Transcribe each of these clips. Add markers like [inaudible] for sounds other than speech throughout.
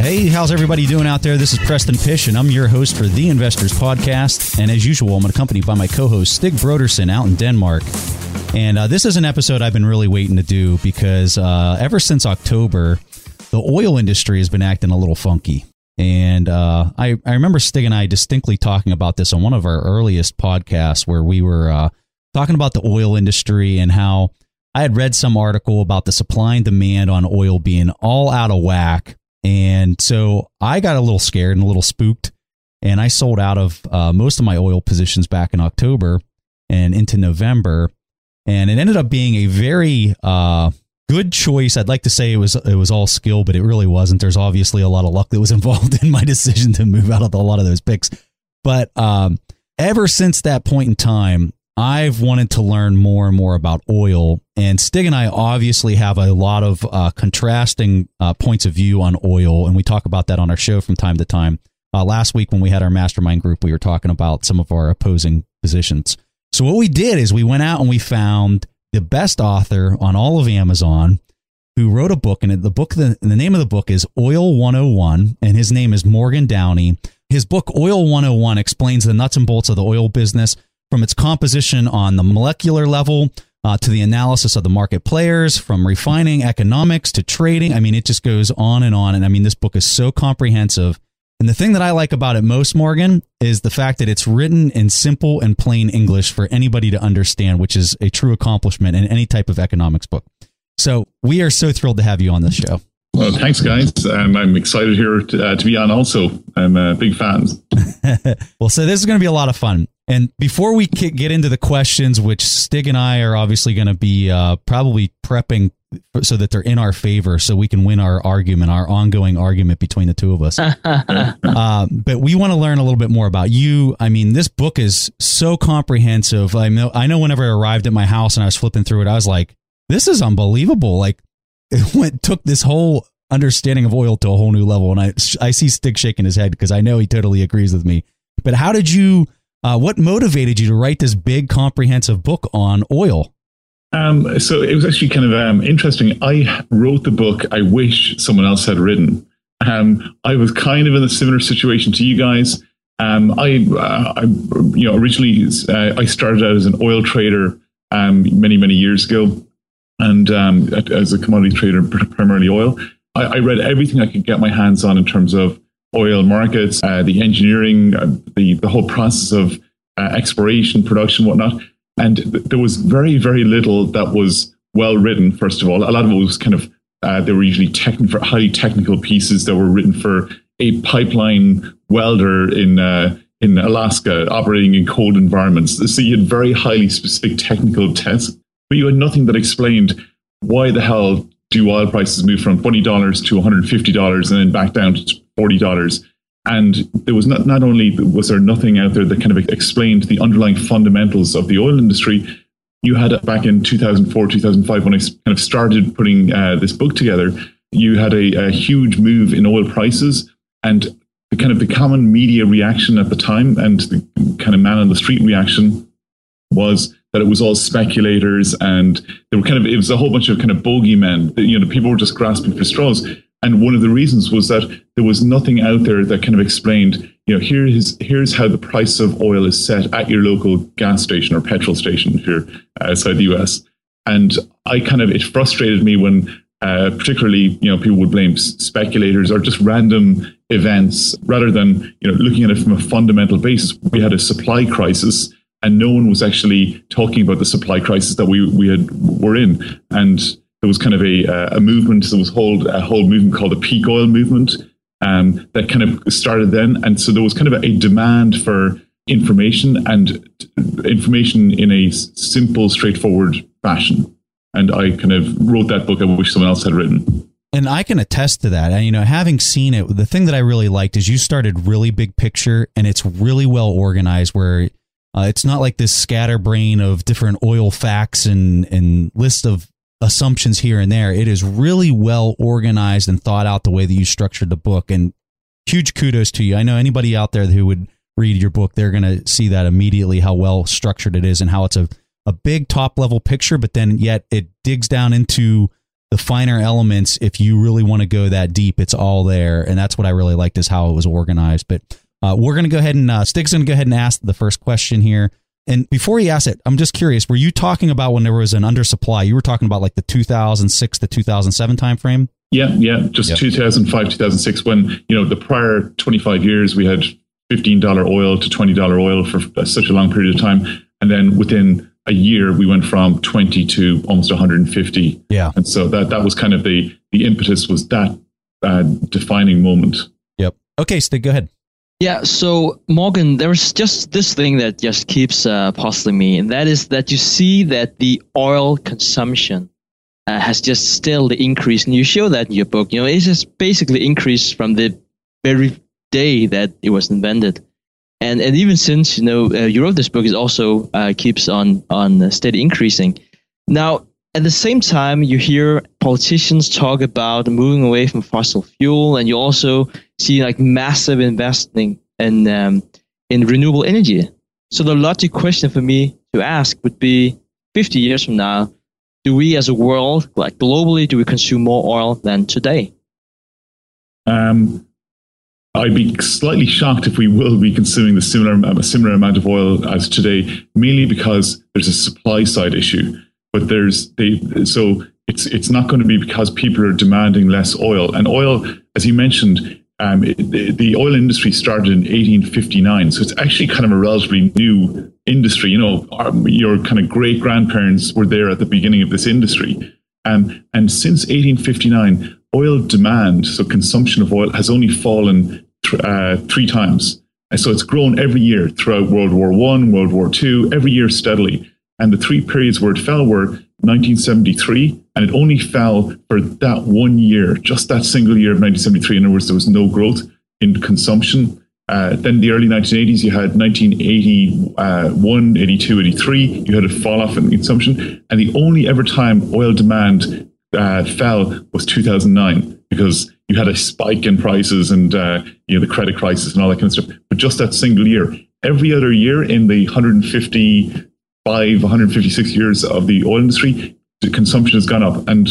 Hey, how's everybody doing out there? This is Preston Pysh, and I'm your host for the Investors Podcast. And as usual, I'm accompanied by my co host, Stig Brodersen, out in Denmark. And uh, this is an episode I've been really waiting to do because uh, ever since October, the oil industry has been acting a little funky. And uh, I, I remember Stig and I distinctly talking about this on one of our earliest podcasts where we were uh, talking about the oil industry and how I had read some article about the supply and demand on oil being all out of whack. And so I got a little scared and a little spooked. And I sold out of uh, most of my oil positions back in October and into November. And it ended up being a very uh, good choice. I'd like to say it was it was all skill, but it really wasn't. There's obviously a lot of luck that was [laughs] involved in my decision to move out of a lot of those picks. But um, ever since that point in time, I've wanted to learn more and more about oil. And Stig and I obviously have a lot of uh, contrasting uh, points of view on oil, and we talk about that on our show from time to time. Uh, last week, when we had our mastermind group, we were talking about some of our opposing positions. So, what we did is we went out and we found the best author on all of Amazon who wrote a book, and the book the, the name of the book is Oil 101, and his name is Morgan Downey. His book Oil 101 explains the nuts and bolts of the oil business from its composition on the molecular level uh, to the analysis of the market players, from refining economics to trading. I mean, it just goes on and on. And I mean, this book is so comprehensive and the thing that I like about it most, Morgan, is the fact that it's written in simple and plain English for anybody to understand, which is a true accomplishment in any type of economics book. So we are so thrilled to have you on this show. Well, thanks, guys. Um, I'm excited here to, uh, to be on also. I'm a big fan. [laughs] well, so this is going to be a lot of fun. And before we get into the questions, which Stig and I are obviously going to be uh, probably prepping so that they're in our favor so we can win our argument our ongoing argument between the two of us. [laughs] Uh, but we want to learn a little bit more about you. I mean this book is so comprehensive. I know i know whenever i arrived at my house and i was flipping through it i was like this is unbelievable. Like [laughs] it went took this whole understanding of oil to a whole new level and i i see Stig shaking his head because i know he totally agrees with me. But how did you uh, what motivated you to write this big comprehensive book on oil um, so it was actually kind of um, interesting. I wrote the book I wish someone else had written. Um, I was kind of in a similar situation to you guys. Um, I, uh, I, you know, originally uh, I started out as an oil trader um, many, many years ago, and um, as a commodity trader, primarily oil. I, I, read everything I could get my hands on in terms of oil markets, uh, the engineering, uh, the the whole process of uh, exploration, production, whatnot. And there was very, very little that was well written, first of all. A lot of it was kind of, uh, they were usually techn- highly technical pieces that were written for a pipeline welder in, uh, in Alaska operating in cold environments. So you had very highly specific technical tests, but you had nothing that explained why the hell do oil prices move from $20 to $150 and then back down to $40? And there was not, not only was there nothing out there that kind of explained the underlying fundamentals of the oil industry, you had back in 2004, 2005, when I kind of started putting uh, this book together, you had a, a, huge move in oil prices and the kind of the common media reaction at the time and the kind of man on the street reaction was that it was all speculators and there were kind of, it was a whole bunch of kind of bogeymen. You know, people were just grasping for straws. And one of the reasons was that there was nothing out there that kind of explained, you know, here's here's how the price of oil is set at your local gas station or petrol station here outside the US. And I kind of it frustrated me when uh, particularly, you know, people would blame speculators or just random events rather than, you know, looking at it from a fundamental basis. We had a supply crisis and no one was actually talking about the supply crisis that we, we had were in. And there was kind of a, uh, a movement. There was whole, a whole movement called the peak oil movement um, that kind of started then. And so there was kind of a, demand for information and information in a simple, straightforward fashion. And I kind of wrote that book I wish someone else had written. And I can attest to that. And, you know, having seen it, the thing that I really liked is you started really big picture and it's really well organized where uh, it's not like this scatterbrain of different oil facts and, and list of assumptions here and there. It is really well organized and thought out the way that you structured the book. And huge kudos to you. I know anybody out there who would read your book, they're going to see that immediately how well structured it is and how it's a, a big top level picture, but then yet it digs down into the finer elements if you really want to go that deep it's all there and that's what i really liked is how it was organized but uh, we're going to go ahead and uh, Stig's going to go ahead and ask the first question here and before you ask it i'm just curious were you talking about when there was an undersupply? You were talking about like the 2006 to 2007 timeframe? Yeah yeah just yep. 2005 2006 when you know the prior 25 years we had $15 oil to $20 oil for such a long period of time. And then within a year we went from 20 to almost 150 yeah. And so that that was kind of the the impetus was that uh, defining moment. Yep. Okay so go ahead yeah so morgan there's just this thing that just keeps uh, puzzling me and that is that you see that the oil consumption uh, has just still increased and you show that in your book you know it's just basically increased from the very day that it was invented and and even since you know uh, you wrote this book, it also uh, keeps on on steady increasing. Now, at the same time, you hear politicians talk about moving away from fossil fuel, and you also see like massive investing in um, in renewable energy. So the logic question for me to ask would be: 50 years from now, do we as a world, like globally, do we consume more oil than today? Um, I'd be slightly shocked if we will be consuming the similar a similar amount of oil as today, mainly because there's a supply side issue. But there's they so it's it's not going to be because people are demanding less oil. And oil, as you mentioned, um, the, the, oil industry started in 1859, so it's actually kind of a relatively new industry. You know, our, your kind of great grandparents were there at the beginning of this industry, um, and since 1859 oil demand, so consumption of oil, has only fallen th- uh, three times. And so it's grown every year throughout World War One, World War Two, every year steadily. And the three periods where it fell were 1973, and it only fell for that one year, just that single year of 1973. In other words, there was no growth in consumption. Uh, then the early 1980s, you had 1981, 82, 83, you had a fall off in consumption. And the only ever time oil demand uh, fell was 2009 because you had a spike in prices and uh, you know the credit crisis and all that kind of stuff. But just that single year, every other year in the 155, 156 years of the oil industry, the consumption has gone up. And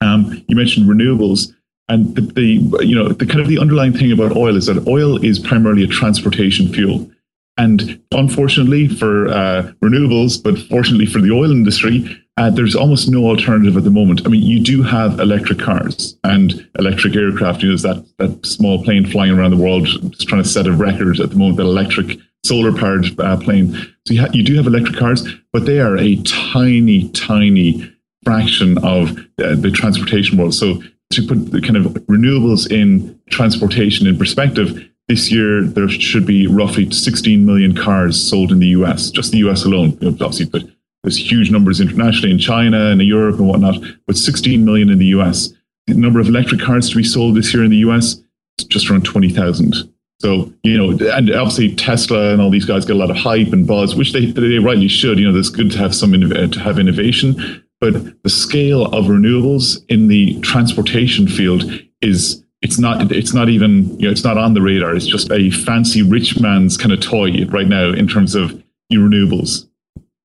um, you mentioned renewables. And the, the you know the kind of the underlying thing about oil is that oil is primarily a transportation fuel. And unfortunately for uh, renewables, but fortunately for the oil industry, uh, there's almost no alternative at the moment. I mean, you do have electric cars and electric aircraft. You know, that, that small plane flying around the world, just trying to set a record at the moment, that electric solar powered uh, plane. So you, ha- you do have electric cars, but they are a tiny, tiny fraction of uh, the transportation world. So to put the kind of renewables in transportation in perspective, this year there should be roughly 16 million cars sold in the US, just the US alone. Obviously, but there's huge numbers internationally in China and in Europe and whatnot, but 16 million in the US. The number of electric cars to be sold this year in the US is just around 20,000. So, you know, and obviously Tesla and all these guys get a lot of hype and buzz, which they, they rightly should. You know, it's good to have some, uh, to have innovation, but the scale of renewables in the transportation field is it's not it's not even you know it's not on the radar. It's just a fancy rich man's kind of toy right now in terms of renewables.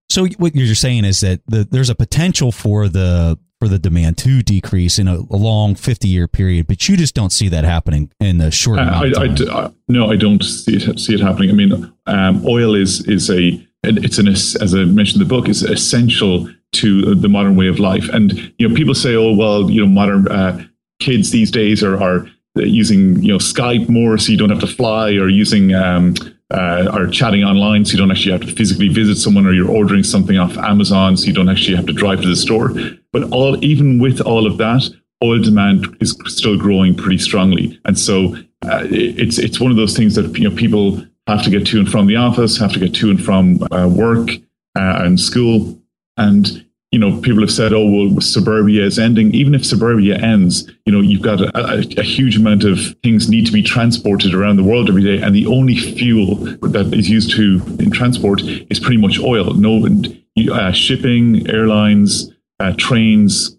So what you're saying is that the, there's a potential for the for the demand to decrease in a, a long 50 year period, but you just don't see that happening in the short. I, I, I, no, I don't see it see it happening. I mean, um, oil is is a it's an as I mentioned in the book is essential to the modern way of life. And you know, people say, oh well, you know, modern uh, kids these days are are using you know Skype more, so you don't have to fly, or using um, uh, or chatting online, so you don't actually have to physically visit someone, or you're ordering something off Amazon, so you don't actually have to drive to the store. But all, even with all of that, oil demand is still growing pretty strongly, and so uh, it's it's one of those things that you know people have to get to and from the office, have to get to and from uh, work uh, and school, and you know, people have said, oh, well, suburbia is ending. Even if suburbia ends, you know, you've got a, a, a, huge amount of things need to be transported around the world every day. And the only fuel that is used to in transport is pretty much oil. No uh, shipping, airlines, uh, trains,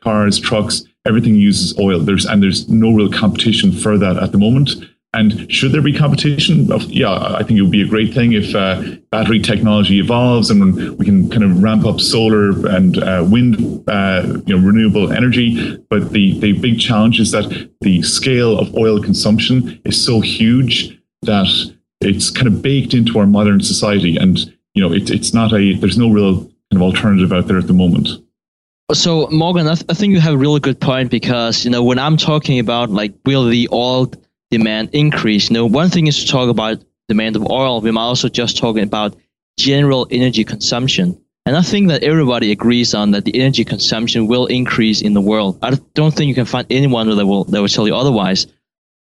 cars, trucks, everything uses oil. There's and there's no real competition for that at the moment. And should there be competition? Yeah, I think it would be a great thing if uh, battery technology evolves and we can kind of ramp up solar and uh, wind, uh, you know, renewable energy. But the the big challenge is that the scale of oil consumption is so huge that it's kind of baked into our modern society, and you know, it, it's not a there's no real kind of alternative out there at the moment. So Morgan, I, th- I think you have a really good point because you know when I'm talking about like will the oil demand increase, know one thing is to talk about demand of oil. We might also just talking about general energy consumption. And I think that everybody agrees on that the energy consumption will increase in the world. I don't think you can find anyone that will that will tell you otherwise.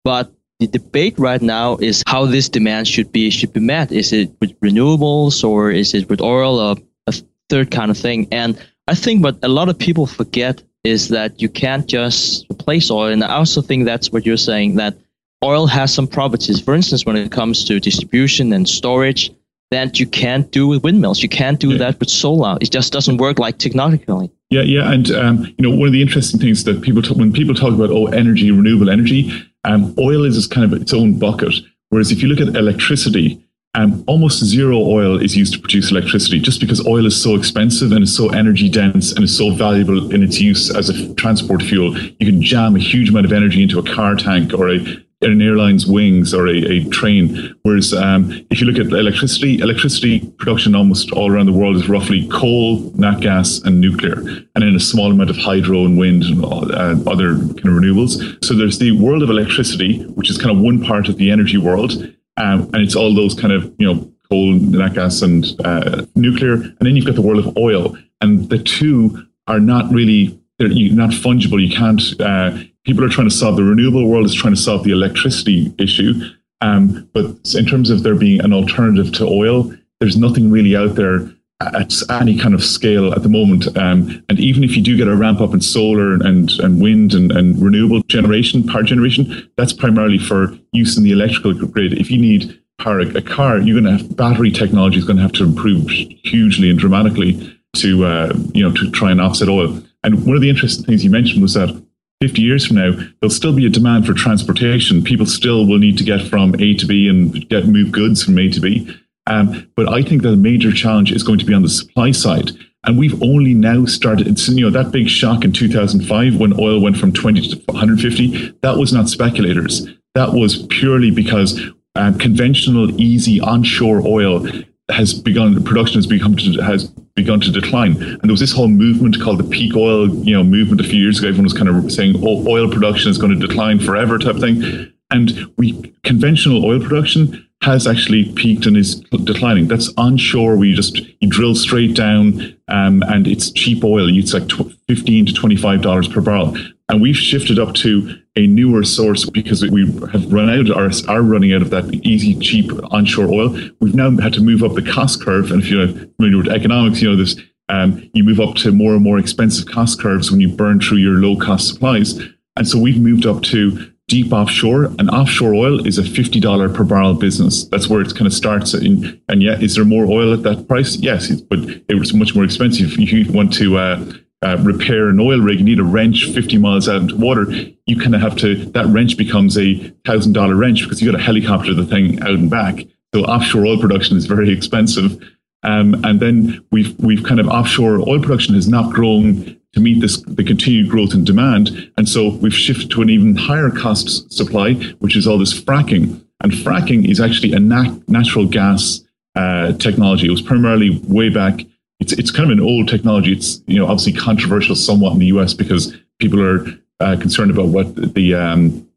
But the debate right now is how this demand should be should be met. Is it with renewables or is it with oil or a third kind of thing? And I think what a lot of people forget is that you can't just replace oil. And I also think that's what you're saying that oil has some properties. For instance, when it comes to distribution and storage, that you can't do with windmills. You can't do yeah. that with solar. It just doesn't work like technologically. Yeah, yeah, and um, you know one of the interesting things that people talk, when people talk about oh energy, renewable energy, um, oil is kind of its own bucket. Whereas if you look at electricity, um, almost zero oil is used to produce electricity just because oil is so expensive and is so energy dense and is so valuable in its use as a transport fuel. You can jam a huge amount of energy into a car tank or a, an airline's wings or a, a train. Whereas um, if you look at electricity, electricity production almost all around the world is roughly coal, nat gas, and nuclear, and then a small amount of hydro and wind and uh, other kind of renewables. So there's the world of electricity, which is kind of one part of the energy world. Um, and it's all those kind of, you know, coal, nat gas, and uh, nuclear. And then you've got the world of oil. And the two are not really, they're not fungible. You can't, uh, people are trying to solve the renewable world is trying to solve the electricity issue. Um, but in terms of there being an alternative to oil, there's nothing really out there at any kind of scale at the moment. Um, and even if you do get a ramp up in solar and, and wind and, and renewable generation, power generation, that's primarily for use in the electrical grid. If you need power a car, you're going to have battery technology is going to have to improve hugely and dramatically to uh, you know to try and offset oil. And one of the interesting things you mentioned was that 50 years from now, there'll still be a demand for transportation. People still will need to get from A to B and get move goods from A to B. Um, but I think that the major challenge is going to be on the supply side. And we've only now started, it's, you know, that big shock in 2005 when oil went from 20 to 150, that was not speculators. That was purely because um, conventional, easy onshore oil has begun, production has become, has begun to decline. And there was this whole movement called the peak oil, you know, movement a few years ago. Everyone was kind of saying, oh, oil production is going to decline forever type thing. And we, conventional oil production has actually peaked and is declining. That's onshore you just you drill straight down um, and it's cheap oil. It's like 15 to $25 per barrel. And we've shifted up to a newer source because we have run out or are running out of that easy, cheap onshore oil. We've now had to move up the cost curve. And if you're familiar with economics, you know this. Um, you move up to more and more expensive cost curves when you burn through your low cost supplies. And so we've moved up to deep offshore and offshore oil is a $50 per barrel business. That's where it kind of starts. In, and yet, is there more oil at that price? Yes, but it was much more expensive. If you want to uh, uh, repair an oil rig, you need a wrench 50 miles out into water. You kind of have to, that wrench becomes a $1,000 wrench because you got to helicopter the thing out and back. So offshore oil production is very expensive. Um, and then we've we've kind of offshore oil production has not grown to meet this the continued growth in demand. And so we've shifted to an even higher cost supply, which is all this fracking. And fracking is actually a nat- natural gas uh, technology. It was primarily way back. It's it's kind of an old technology. It's you know obviously controversial somewhat in the U.S. because people are uh, concerned about what the um,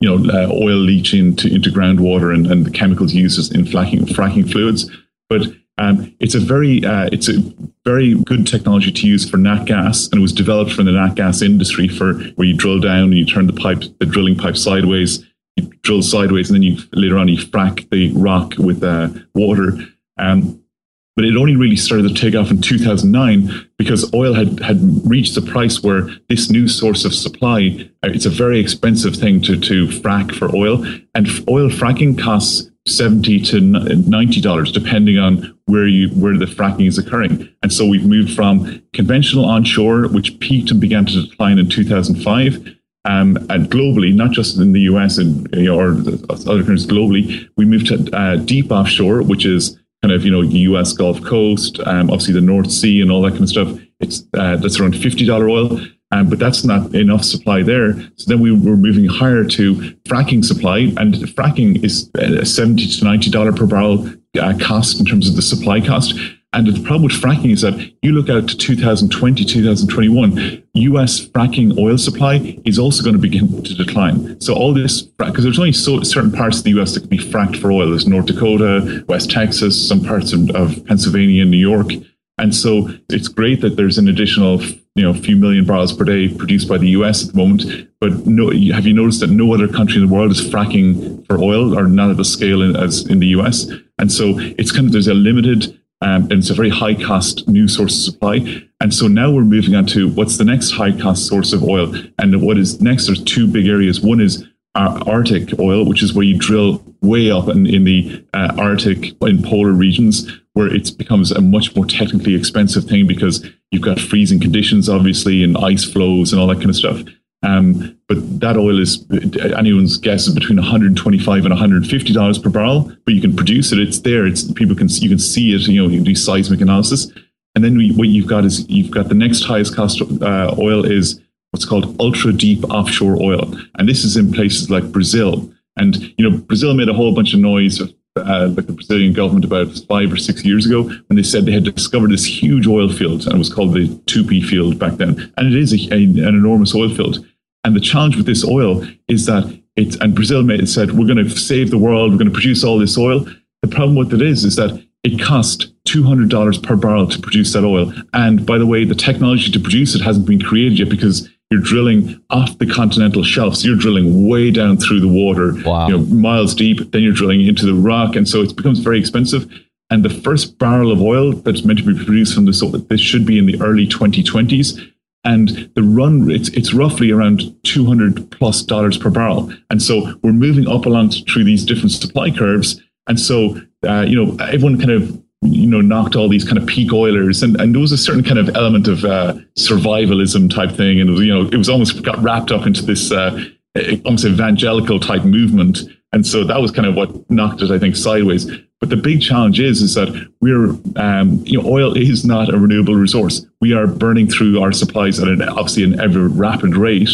you know uh, oil leaching into, into groundwater and, and the chemicals used in fracking fracking fluids. But um, it's a very uh, it's a very good technology to use for nat gas, and it was developed for the nat gas industry for where you drill down and you turn the pipe, the drilling pipe sideways, you drill sideways, and then you later on you frack the rock with uh, water. Um, but it only really started to take off in 2009 because oil had, had reached a price where this new source of supply, uh, it's a very expensive thing to, to frack for oil. And oil fracking costs 70 to 90 dollars depending on where you where the fracking is occurring and so we've moved from conventional onshore which peaked and began to decline in 2005 um, and globally, not just in the US and you know, or other countries globally, we moved to uh, deep offshore, which is kind of you know U.S. Gulf Coast, um, obviously the North Sea and all that kind of stuff. It's uh, that's around fifty dollar oil, um, but that's not enough supply there. So then we were moving higher to fracking supply, and fracking is a seventy to ninety dollar per barrel uh, cost in terms of the supply cost. And the problem with fracking is that you look out to 2020, 2021, US fracking oil supply is also going to begin to decline. So all this, because there's only so certain parts of the US that can be fracked for oil. There's North Dakota, West Texas, some parts of, of Pennsylvania and New York. And so it's great that there's an additional, you know, few million barrels per day produced by the US at the moment. But no, have you noticed that no other country in the world is fracking for oil or not at the scale in, as in the US? And so it's kind of there's a limited um, and it's a very high cost new source of supply. And so now we're moving on to what's the next high cost source of oil. And what is next? There's two big areas. One is Arctic oil, which is where you drill way up in, in the uh, Arctic in polar regions, where it becomes a much more technically expensive thing because you've got freezing conditions, obviously, and ice floes and all that kind of stuff. Um, but that oil is anyone's guess is between 125 and 150 dollars per barrel. But you can produce it; it's there. It's people can you can see it. You know, you do seismic analysis, and then we, what you've got is you've got the next highest cost uh, oil is what's called ultra deep offshore oil, and this is in places like Brazil. And you know, Brazil made a whole bunch of noise. Uh, like the Brazilian government about five or six years ago when they said they had discovered this huge oil field and it was called the Tupi field back then. And it is a, a, an enormous oil field. And the challenge with this oil is that it's, and Brazil made said, we're going to save the world, we're going to produce all this oil. The problem with it is, is that it cost $200 per barrel to produce that oil. And by the way, the technology to produce it hasn't been created yet because you're drilling off the continental shelf. So you're drilling way down through the water, wow. you know, miles deep. Then you're drilling into the rock. And so it becomes very expensive. And the first barrel of oil that's meant to be produced from this, oil, this should be in the early 2020s and the run it's it's roughly around 200 plus dollars per barrel. And so we're moving up along through these different supply curves. And so uh, you know everyone kind of you know knocked all these kind of peak oilers. And, and there was a certain kind of element of uh, survivalism type thing. And you know it was almost got wrapped up into this uh, almost evangelical type movement and so that was kind of what knocked it i think sideways but the big challenge is is that we're um, you know oil is not a renewable resource. We are burning through our supplies at an obviously an ever rapid rate,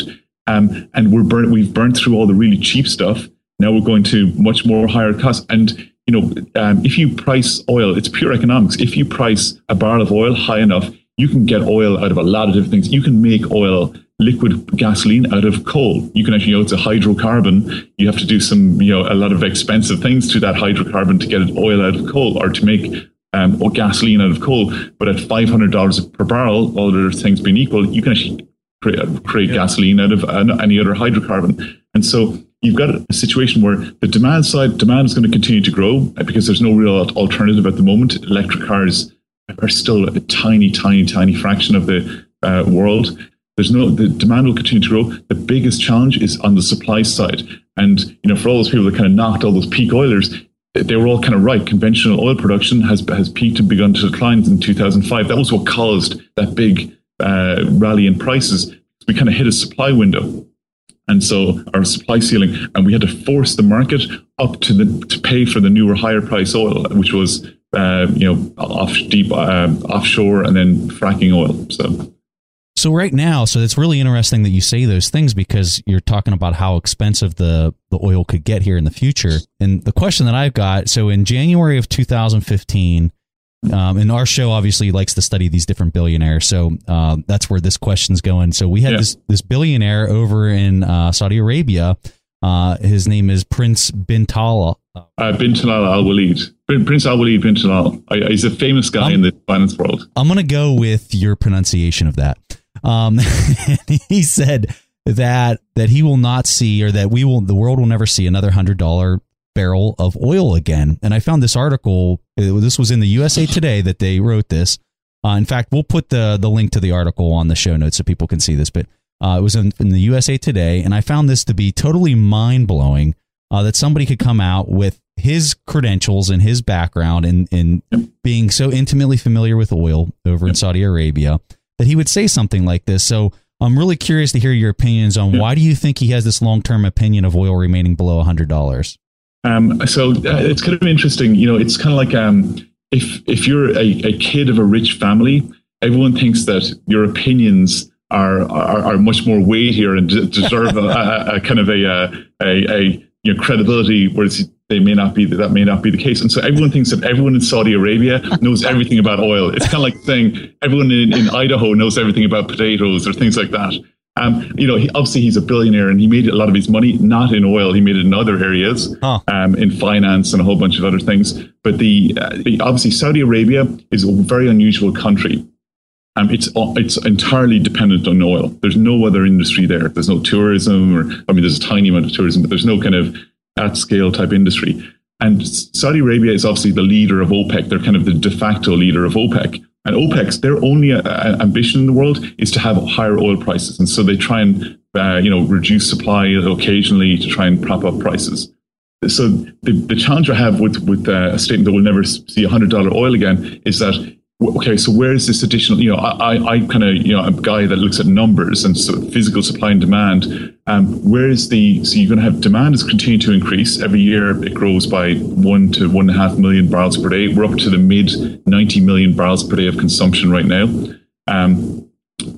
um, and we're burn we've burned through all the really cheap stuff. Now we're going to much more higher costs. And you know, um, if you price oil, it's pure economics. If you price a barrel of oil high enough, you can get oil out of a lot of different things. You can make oil liquid gasoline out of coal. You can actually, you know, it's a hydrocarbon. You have to do some, you know, a lot of expensive things to that hydrocarbon to get oil out of coal or to make um, or gasoline out of coal. But at $500 per barrel, all other things being equal, you can actually create, create yeah. gasoline out of any other hydrocarbon. And so you've got a situation where the demand side, demand is going to continue to grow because there's no real alternative at the moment. Electric cars are still a tiny, tiny, tiny fraction of the uh, world. There's no the demand will continue to grow. The biggest challenge is on the supply side. And you know, for all those people that kind of knocked all those peak oilers, they were all kind of right. Conventional oil production has has peaked and begun to decline in 2005. That was what caused that big uh, rally in prices. We kind of hit a supply window, and so our supply ceiling, and we had to force the market up to the to pay for the newer, higher price oil, which was uh, you know off deep uh, offshore and then fracking oil. So so right now, so it's really interesting that you say those things because you're talking about how expensive the the oil could get here in the future. And the question that I've got, so in January of 2015, um, and our show obviously likes to study these different billionaires, so uh, that's where this question's going. So we had yeah. this this billionaire over in uh, Saudi Arabia. Uh, his name is Prince bin Talal. Uh, bin Talal Al Walid. Prince Al Walid bin Talal. He's a famous guy I'm, in the finance world. I'm going to go with your pronunciation of that. Um, [laughs] he said that that he will not see, or that we will, the world will never see another hundred dollar barrel of oil again. And I found this article. This was in the USA Today that they wrote this. Uh, in fact, we'll put the the link to the article on the show notes so people can see this. But uh, it was in, in, the USA Today, and I found this to be totally mind blowing. Uh, that somebody could come out with his credentials and his background and in, in being so intimately familiar with oil over in Saudi Arabia that he would say something like this. So I'm really curious to hear your opinions on why do you think he has this long term opinion of oil remaining below $100? Um, so uh, it's kind of interesting. You know, it's kind of like um, if if you're a, a kid of a rich family, everyone thinks that your opinions are are, are much more weightier and deserve a, a, a, kind of a a, a you know, credibility, whereas they may not be that may not be the case. And so everyone thinks that everyone in Saudi Arabia knows everything about oil. It's kind of like saying everyone in, in Idaho knows everything about potatoes or things like that. Um, you know, he, obviously he's a billionaire and he made a lot of his money not in oil. He made it in other areas, huh. um, in finance and a whole bunch of other things. But the, uh, the obviously Saudi Arabia is a very unusual country. Um, it's it's entirely dependent on oil. There's no other industry there. There's no tourism, or I mean, there's a tiny amount of tourism, but there's no kind of at scale type industry. And Saudi Arabia is obviously the leader of OPEC. They're kind of the de facto leader of OPEC. And OPEC's their only uh, uh, ambition in the world is to have higher oil prices, and so they try and uh, you know reduce supply occasionally to try and prop up prices. So the, the challenge I have with with uh, a statement that we'll never see hundred dollar oil again is that okay, so where is this additional? You know, I, I kind of, you know, I'm a guy that looks at numbers and so physical supply and demand. Um, where is the? So you're going to have demand is continuing to increase every year. It grows by one to one and a half million barrels per day. We're up to the mid 90 million barrels per day of consumption right now. Um,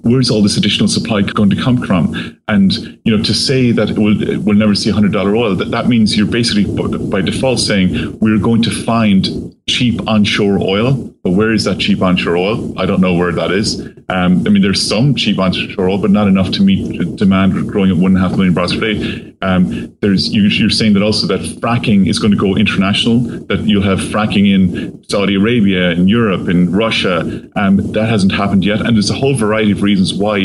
where's all this additional supply going to come from? And you know, to say that will we'll never see hundred dollar oil, that, that means you're basically by default saying we're going to find cheap onshore oil. But where is that cheap onshore oil? I don't know where that is. Um, I mean, there's some cheap onshore oil, but not enough to meet demand growing at one and a half million barrels per day. Um, there's you're saying that also that fracking is going to go international. That you'll have fracking in Saudi Arabia, in Europe, in Russia. Um, that hasn't happened yet, and there's a whole variety of reasons why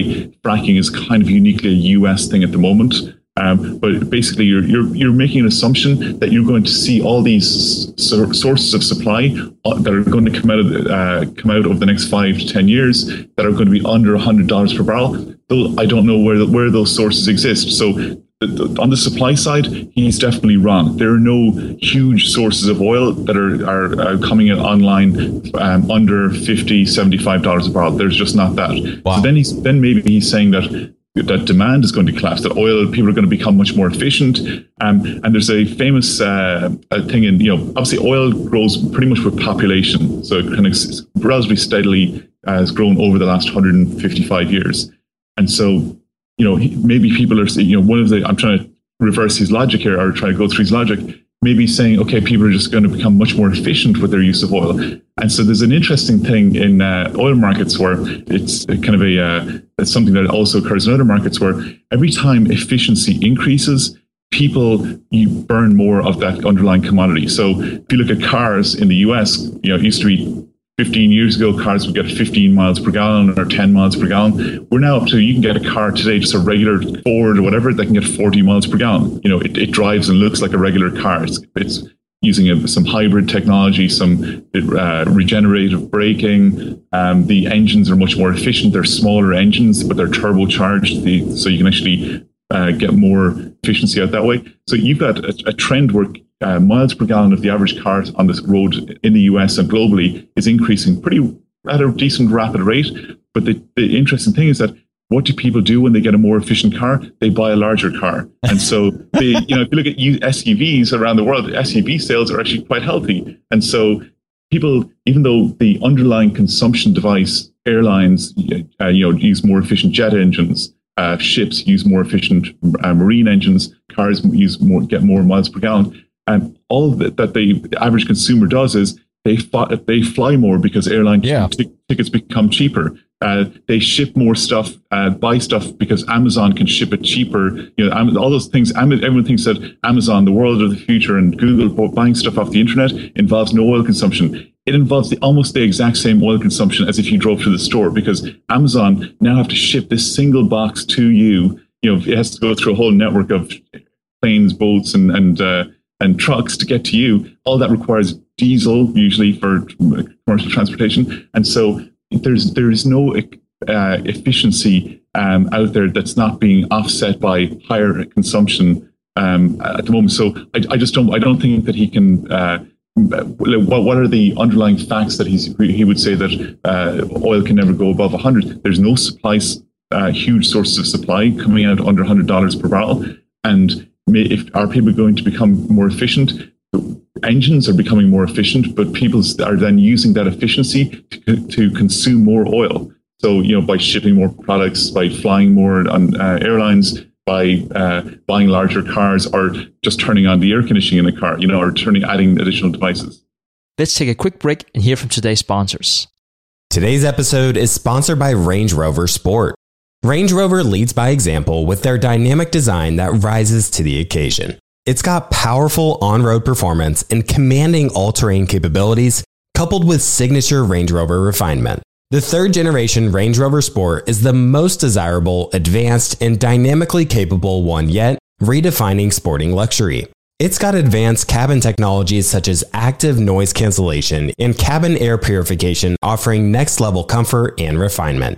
fracking is kind of uniquely a U.S. thing at the moment. Um, but basically, you're, you're, you're making an assumption that you're going to see all these sources of supply uh, that are going to come out of, uh, come out over the next five to ten years that are going to be under hundred dollars per barrel. Though I don't know where the, where those sources exist. So on the supply side, he's definitely wrong. There are no huge sources of oil that are, are, are coming online um, under 50 $75 a barrel. There's just not that. Wow. So then he's then maybe he's saying that that demand is going to collapse, that oil people are going to become much more efficient. Um, and there's a famous uh, thing in, you know, obviously oil grows pretty much with population. So it kind of relatively steadily has grown over the last 155 years. And so, you know, maybe people are, you know, one of the, I'm trying to reverse his logic here or try to go through his logic maybe saying, okay, people are just going to become much more efficient with their use of oil. And so there's an interesting thing in uh, oil markets where it's kind of a uh, it's something that also occurs in other markets where every time efficiency increases, people you burn more of that underlying commodity. So if you look at cars in the US, you know, it used to be 15 years ago, cars would get 15 miles per gallon or 10 miles per gallon. We're now up to you can get a car today, just a regular Ford or whatever, that can get 40 miles per gallon. You know, it, it drives and looks like a regular car. It's, it's using a, some hybrid technology, some uh, regenerative braking. Um, the engines are much more efficient. They're smaller engines, but they're turbocharged, the, so you can actually uh, get more efficiency out that way. So you've got a, a trend where uh, miles per gallon of the average car on this road in the US and globally is increasing pretty at a decent rapid rate. But the, the interesting thing is that what do people do when they get a more efficient car? They buy a larger car. And so they, [laughs] you know, if you look at SUVs around the world, SUV sales are actually quite healthy. And so people, even though the underlying consumption device, airlines, uh, you know, use more efficient jet engines, uh, ships use more efficient uh, marine engines, cars use more, get more miles per gallon. And all that, that the average consumer does is they fly, they fly more because airline yeah. t- tickets become cheaper. Uh, they ship more stuff, uh, buy stuff because Amazon can ship it cheaper. You know, all those things. Everyone thinks that Amazon, the world of the future, and Google buying stuff off the internet involves no oil consumption. It involves the, almost the exact same oil consumption as if you drove to the store because Amazon now have to ship this single box to you. You know, it has to go through a whole network of planes, boats, and and uh, and trucks to get to you, all that requires diesel usually for commercial transportation. And so there's there's no uh, efficiency um, out there that's not being offset by higher consumption um, at the moment. So I, I, just don't I don't think that he can. Uh, what, what are the underlying facts that he's, he would say that uh, oil can never go above 100? There's no supply, uh, huge sources of supply coming out under $100 per barrel. And if are people going to become more efficient? Engines are becoming more efficient, but people are then using that efficiency to, to consume more oil. So, you know, by shipping more products, by flying more on uh, airlines, by uh, buying larger cars, or just turning on the air conditioning in the car, you know, or turning adding additional devices. Let's take a quick break and hear from today's sponsors. Today's episode is sponsored by Range Rover Sport. Range Rover leads by example with their dynamic design that rises to the occasion. It's got powerful on road performance and commanding all terrain capabilities, coupled with signature Range Rover refinement. The third generation Range Rover Sport is the most desirable, advanced, and dynamically capable one yet, redefining sporting luxury. It's got advanced cabin technologies such as active noise cancellation and cabin air purification, offering next level comfort and refinement.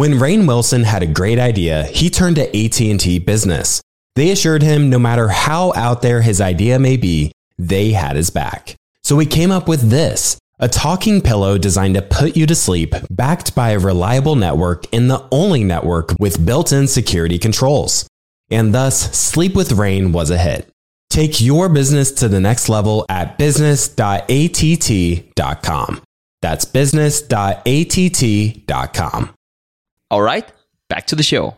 When Rainn Wilson had a great idea, he turned to AT&T Business. They assured him no matter how out there his idea may be, they had his back. So he came up with this, a talking pillow designed to put you to sleep, backed by a reliable network and the only network with built-in security controls. And thus, Sleep with Rainn was a hit. Take your business to the next level at business.att.com. That's business.att.com. All right, back to the show.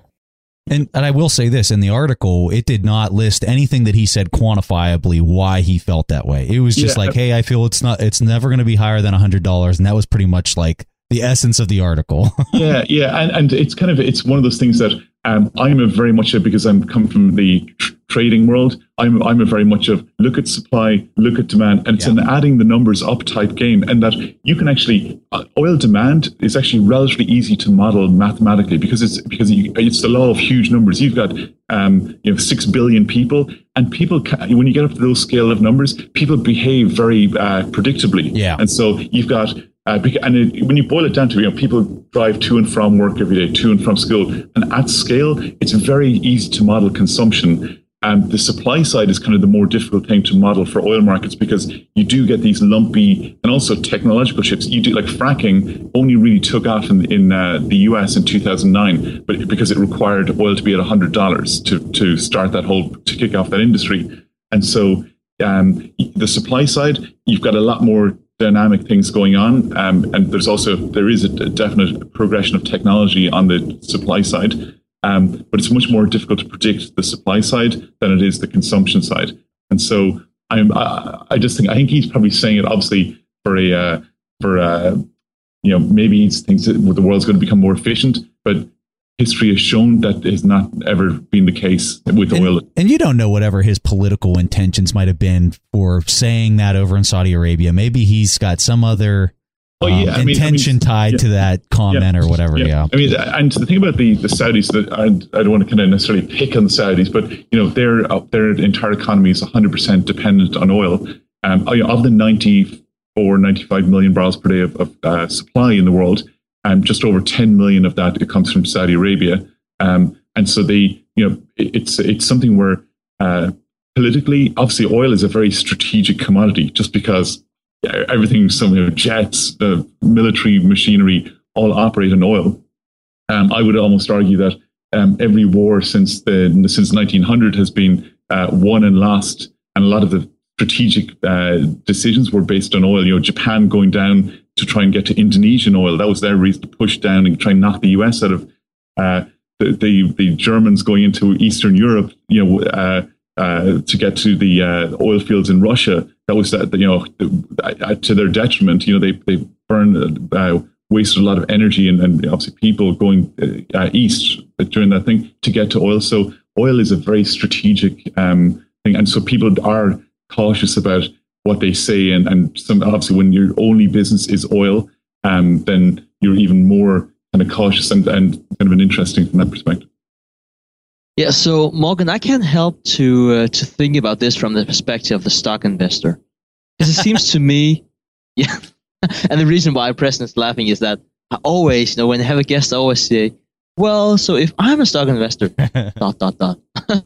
And, and I will say this in the article, it did not list anything that he said quantifiably why he felt that way. It was just yeah. like, hey, I feel it's not, it's never going to be higher than a hundred dollars, and that was pretty much like the essence of the article. [laughs] yeah, yeah, and and it's kind of it's one of those things that um, I'm a very much a, because I'm come from the tr- trading world. I'm I'm a very much of look at supply, look at demand, and it's yeah. an adding the numbers up type game. And that you can actually uh, oil demand is actually relatively easy to model mathematically because it's because you, it's the law of huge numbers. You've got um, you know six billion people, and people can, when you get up to those scale of numbers, people behave very uh, predictably. Yeah, and so you've got uh, and it, when you boil it down to, you know, people drive to and from work every day, to and from school, and at scale, it's very easy to model consumption. And the supply side is kind of the more difficult thing to model for oil markets because you do get these lumpy and also technological shifts. You do like fracking only really took off in, in uh, the US in 2009, but because it required oil to be at $100 to, to start that whole, to kick off that industry. And so um, the supply side, you've got a lot more dynamic things going on. Um, and there's also there is a, definite progression of technology on the supply side, um, but it's much more difficult to predict the supply side than it is the consumption side. And so I'm I, I just think I think he's probably saying it obviously for a uh, for uh, you know maybe he thinks the world's going to become more efficient, but history has shown that has not ever been the case with and, oil. And you don't know whatever his political intentions might have been for saying that over in Saudi Arabia. Maybe he's got some other oh, yeah. um, I mean, intention I mean, tied yeah. to that comment yeah. or whatever. Yeah. I mean, and the thing about the, the Saudis that I, I don't want to kind of necessarily pick on the Saudis, but you know, their uh, their entire economy is 100% dependent on oil. Um, of the 94, 95 million barrels per day of, of uh, supply in the world, um, just over 10 million of that it comes from Saudi Arabia. Um, and so they, you know, it, it's it's something where uh, politically, obviously, oil is a very strategic commodity, just because everything, some you know, jets, the military machinery, all operate on oil. Um, I would almost argue that um, every war since the since 1900 has been uh, won and lost, and a lot of the strategic uh, decisions were based on oil. You know, Japan going down to try and get to Indonesian oil that was their reason to push down and try and knock the US out of. Uh, the, the, the Germans going into Eastern Europe, you know, uh, uh, to get to the uh, oil fields in Russia. That was that you know to their detriment. You know they they burned uh, wasted a lot of energy and, and obviously people going uh, east during that thing to get to oil. So oil is a very strategic um, thing, and so people are cautious about what they say. And and some obviously when your only business is oil, um, then you're even more kind of cautious and, and kind of an interesting from that perspective. Yeah, so Morgan, I can't help to uh, to think about this from the perspective of the stock investor, because it seems to me, [laughs] yeah. and the reason why Preston's laughing is that I always, you know, when I have a guest, I always say, "Well, so if I'm a stock investor, [laughs] dot dot dot."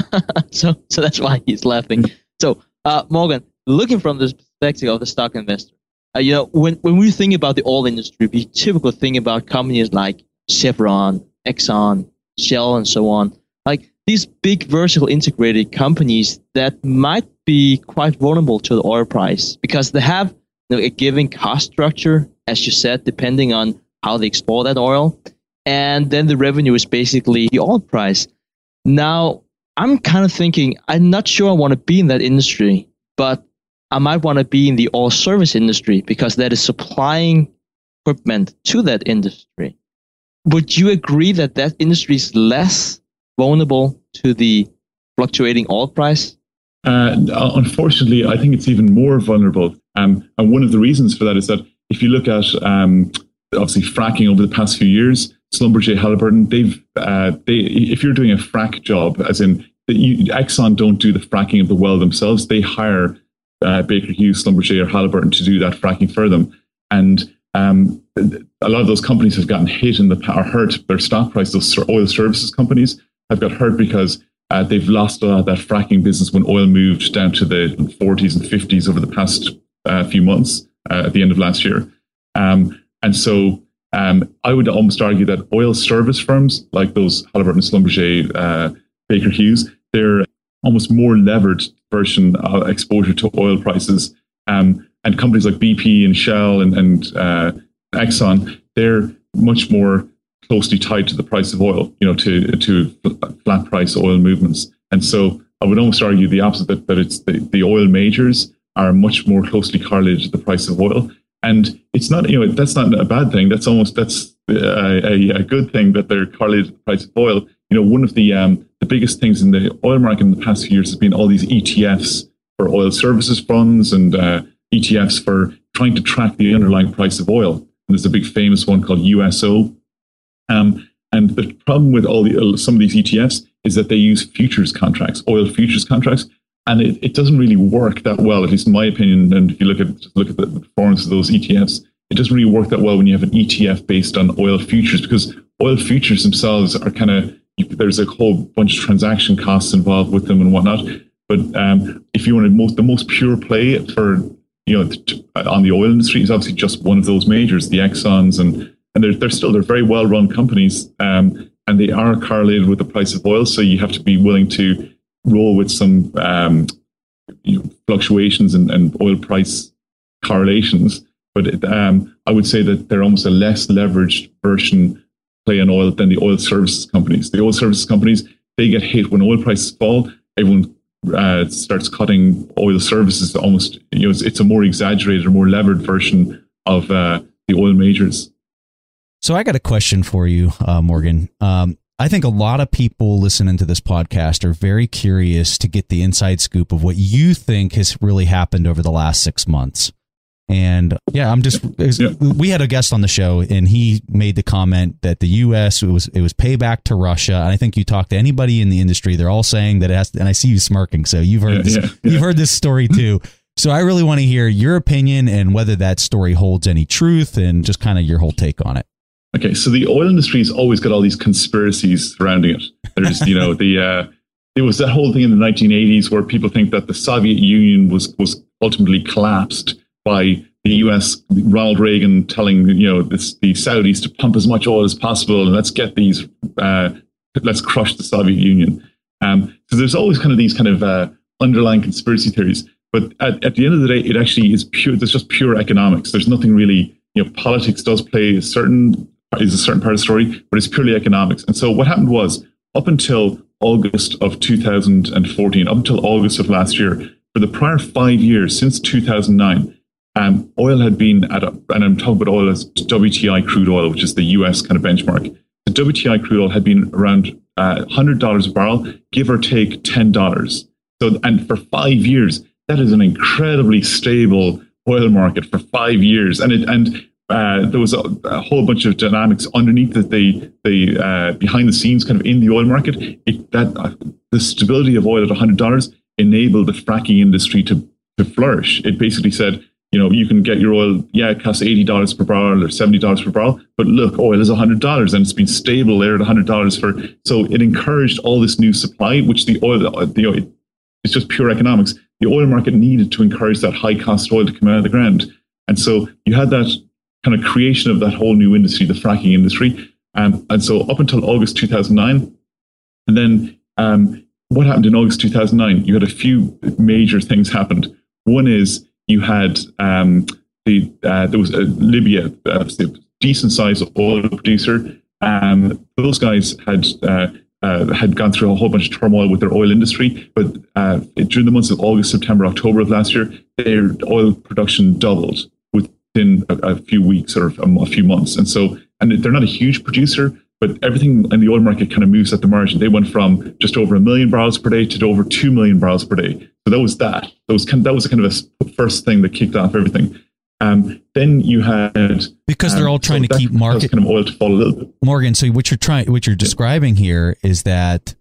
[laughs] so, so that's why he's laughing. So, uh, Morgan, looking from the perspective of the stock investor, uh, you know, when when we think about the oil industry, we typically think about companies like Chevron, Exxon, Shell, and so on. Like these big vertical integrated companies that might be quite vulnerable to the oil price because they have you know, a given cost structure, as you said, depending on how they export that oil. And then the revenue is basically the oil price. Now, I'm kind of thinking, I'm not sure I want to be in that industry, but I might want to be in the oil service industry because that is supplying equipment to that industry. Would you agree that that industry is less vulnerable to the fluctuating oil price? Uh, unfortunately, I think it's even more vulnerable. Um, and one of the reasons for that is that if you look at um, obviously fracking over the past few years, Schlumberger, Halliburton, they've uh, they if you're doing a frack job, as in you, Exxon don't do the fracking of the well themselves, they hire uh, Baker Hughes, Schlumberger, Halliburton to do that fracking for them. And um, a lot of those companies have gotten hit in the or hurt their stock price. Those oil services companies have got hurt because uh, they've lost a lot of that fracking business when oil moved down to the 40s and 50s over the past uh, few months uh, at the end of last year. Um, and so um, I would almost argue that oil service firms like those Halliburton, Schlumberger, uh, Baker Hughes, they're almost more levered version of exposure to oil prices. Um, and companies like BP and Shell and, and uh, Exxon, they're much more closely tied to the price of oil, you know, to to flat price oil movements. And so I would almost argue the opposite that, that it's the, the oil majors are much more closely correlated to the price of oil. And it's not, you know, that's not a bad thing. That's almost that's a, a, a good thing that they're correlated to the price of oil. You know, one of the um, the biggest things in the oil market in the past few years has been all these ETFs for oil services funds and uh, ETFs for trying to track the underlying price of oil. And there's a big famous one called USO, um, and the problem with all the uh, some of these ETFs is that they use futures contracts, oil futures contracts, and it, it doesn't really work that well, at least in my opinion. And if you look at look at the performance of those ETFs, it doesn't really work that well when you have an ETF based on oil futures because oil futures themselves are kind of there's a whole bunch of transaction costs involved with them and whatnot. But um, if you want most the most pure play for you know on the oil industry is obviously just one of those majors, the Exxon's and and they're, they're still they're very well run companies um, and they are correlated with the price of oil so you have to be willing to roll with some um, you know, fluctuations and, and, oil price correlations but um, i would say that they're almost a less leveraged version play on oil than the oil services companies the oil services companies they get hit when oil prices fall everyone uh, starts cutting oil services almost you know it's, it's, a more exaggerated or more levered version of uh, the oil majors so I got a question for you, uh, Morgan. Um, I think a lot of people listening to this podcast are very curious to get the inside scoop of what you think has really happened over the last six months. And yeah, I'm just Yeah. we had a guest on the show and he made the comment that the US it was it was payback to Russia. And I think you talk to anybody in the industry, they're all saying that it has and I see you smirking. So you've heard Yeah, this yeah, you've heard this story [laughs] too. So I really want to hear your opinion and whether that story holds any truth and just kind of your whole take on it. Okay, so the oil industry has always got all these conspiracies surrounding it. There's, you know, the uh, there was that whole thing in the 1980s where people think that the Soviet Union was was ultimately collapsed by the U.S. Ronald Reagan telling you know this, the Saudis to pump as much oil as possible and let's get these uh, let's crush the Soviet Union. Um, so there's always kind of these kind of uh, underlying conspiracy theories. But at, at the end of the day, it actually is pure. There's just pure economics. There's nothing really. You know, politics does play a certain is a certain part of the story, but it's purely economics. And so what happened was up until August of 2014, up until August of last year, for the prior five years since 2009, um, oil had been at a, and I'm talking about oil as WTI crude oil, which is the US kind of benchmark. The WTI crude oil had been around uh, $100 a barrel, give or take $10. So, and for five years, that is an incredibly stable oil market for five years. And it, and uh, there was a, a whole bunch of dynamics underneath that the the uh, behind the scenes kind of in the oil market. It, that uh, the stability of oil at hundred dollars enabled the fracking industry to to flourish. It basically said, you know, you can get your oil, yeah, it costs eighty dollars per barrel or seventy dollars per barrel, but look, oil is hundred dollars and it's been stable there at hundred dollars for. So it encouraged all this new supply, which the oil, the oil, it's just pure economics. The oil market needed to encourage that high cost oil to come out of the ground, and so you had that kind of creation of that whole new industry, the fracking industry. Um, and so up until August 2009, and then um, what happened in August 2009? You had a few major things happened. One is you had um, the uh, there was uh, Libya, uh, a decent sized oil producer. Um, those guys had uh, uh, had gone through a whole bunch of turmoil with their oil industry, but uh, during the months of August, September, October of last year, their oil production doubled within a, a few weeks or a, a few months. And so, and they're not a huge producer, but everything in the oil market kind of moves at the margin. They went from just over a million barrels per day to over two million barrels per day. So that was that. That was kind. That was kind of a first thing that kicked off everything. Um, then you had because they're um, all trying so to keep market kind of oil to fall a little bit. Morgan, so what you're trying, what you're describing here is that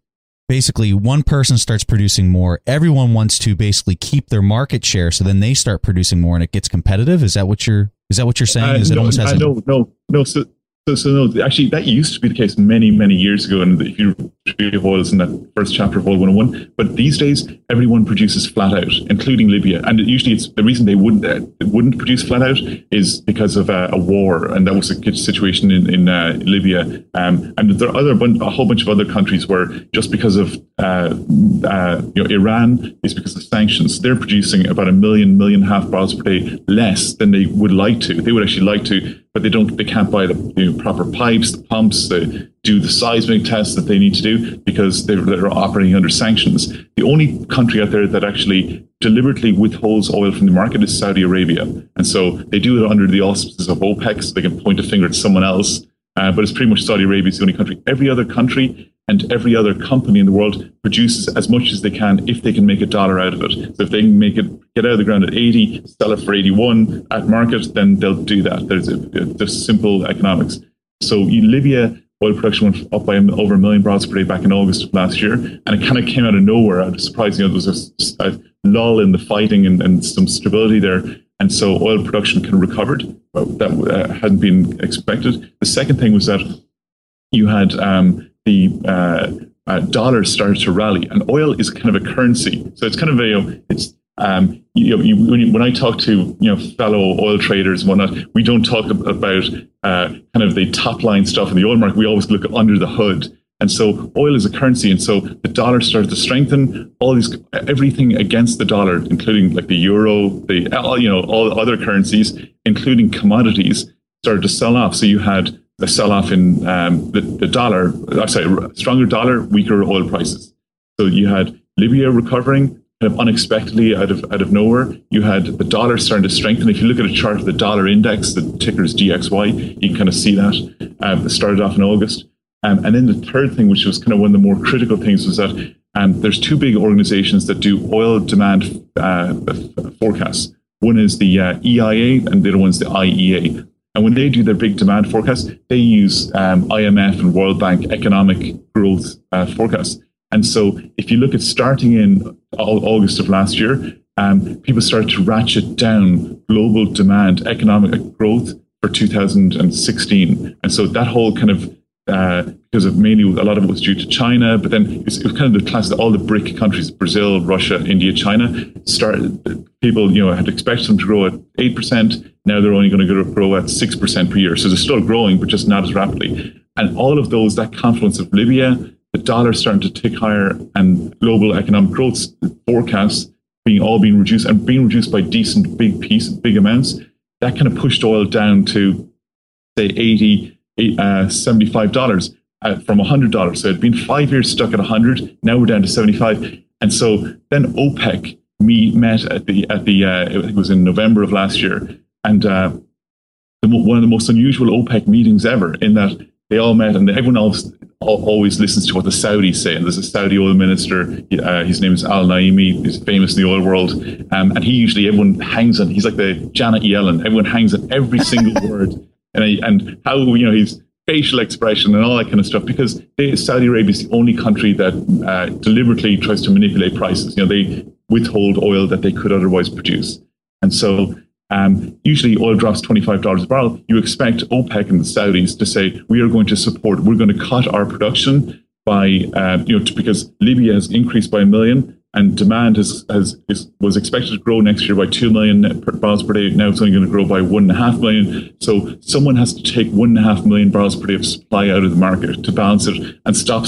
basically one person starts producing more. Everyone wants to basically keep their market share, so then they start producing more, and it gets competitive. Is that what you're? Is that what you're saying? Uh, is it no, almost has uh, no, no, no. So, so, so no. Actually, that used to be the case many, many years ago. And if you of oils in that first chapter of Oil 101, but these days everyone produces flat out, including Libya. And usually, it's the reason they wouldn't uh, wouldn't produce flat out is because of uh, a war, and that was a situation in in uh, Libya. Um, and there are other a whole bunch of other countries where just because of uh, uh, you know Iran is because of sanctions, they're producing about a million million and a half barrels per day less than they would like to. They would actually like to, but they don't. They can't buy the you know, proper pipes, the pumps, the do the seismic tests that they need to do because they're, they're operating under sanctions. The only country out there that actually deliberately withholds oil from the market is Saudi Arabia, and so they do it under the auspices of OPEC, so they can point a finger at someone else. Uh, but it's pretty much Saudi Arabia is the only country. Every other country and every other company in the world produces as much as they can if they can make a dollar out of it. So if they can make it get out of the ground at 80, sell it for 81 at market, then they'll do that. There's a, there's simple economics. So Libya oil production went up by over a million barrels per day back in August last year, and it kind of came out of nowhere. I was surprised, you know, there was a, a lull in the fighting and, and some stability there. And so oil production kind of recovered. That uh, hadn't been expected. The second thing was that you had um, the uh, uh, dollar started to rally, and oil is kind of a currency. So it's kind of a, it's um, you you, when, you, when I talk to you know fellow oil traders and whatnot, we don't talk ab- about uh, kind of the top line stuff in the oil market. We always look under the hood. And so oil is a currency, and so the dollar started to strengthen. All these everything against the dollar, including like the euro, the all, you know all other currencies, including commodities, started to sell off. So you had a sell off in um, the, the dollar. I'm sorry, stronger dollar, weaker oil prices. So you had Libya recovering kind of unexpectedly out of out of nowhere. You had the dollar starting to strengthen. If you look at a chart of the dollar index, the ticker is DXY. You can kind of see that. Um, it started off in August. Um, and then the third thing, which was kind of one of the more critical things, was that um, there's two big organizations that do oil demand uh, forecasts. One is the uh, EIA, and the other one's the IEA. And when they do their big demand forecast, they use um, IMF and World Bank economic growth uh, forecasts. And so, if you look at starting in August of last year, um, people started to ratchet down global demand, economic growth for 2016. And so that whole kind of uh, because of mainly a lot of it was due to China, but then it was, it was kind of the class that all the BRIC countries, Brazil, Russia, India, China, started, people, you know, had expected them to grow at 8%. Now they're only going to grow at 6% per year. So they're still growing, but just not as rapidly. And all of those, that confluence of Libya, the dollar starting to tick higher and global economic growth forecasts being all being reduced and being reduced by decent big piece, big amounts, that kind of pushed oil down to say 80, uh, $75 uh, from $100. So it'd been five years stuck at 100. Now we're down to 75. And so then OPEC me met at the, at the uh, it was in November of last year. And uh, the, one of the most unusual OPEC meetings ever in that they all met and everyone else always listens to what the Saudis say. And there's a Saudi oil minister, uh, his name is Al Naimi, he's famous in the oil world. Um, and he usually, everyone hangs on, he's like the Janet Yellen, everyone hangs on every single [laughs] word and and how you know his facial expression and all that kind of stuff because they, Saudi Arabia is the only country that uh, deliberately tries to manipulate prices. You know, they withhold oil that they could otherwise produce, and so. Um, usually oil drops $25 a barrel. You expect OPEC and the Saudis to say, we are going to support, we're going to cut our production by, uh, you know, because Libya has increased by a million and demand has, has is, was expected to grow next year by 2 million barrels per day. Now it's only going to grow by 1.5 million. So someone has to take 1.5 million barrels per day of supply out of the market to balance it and stop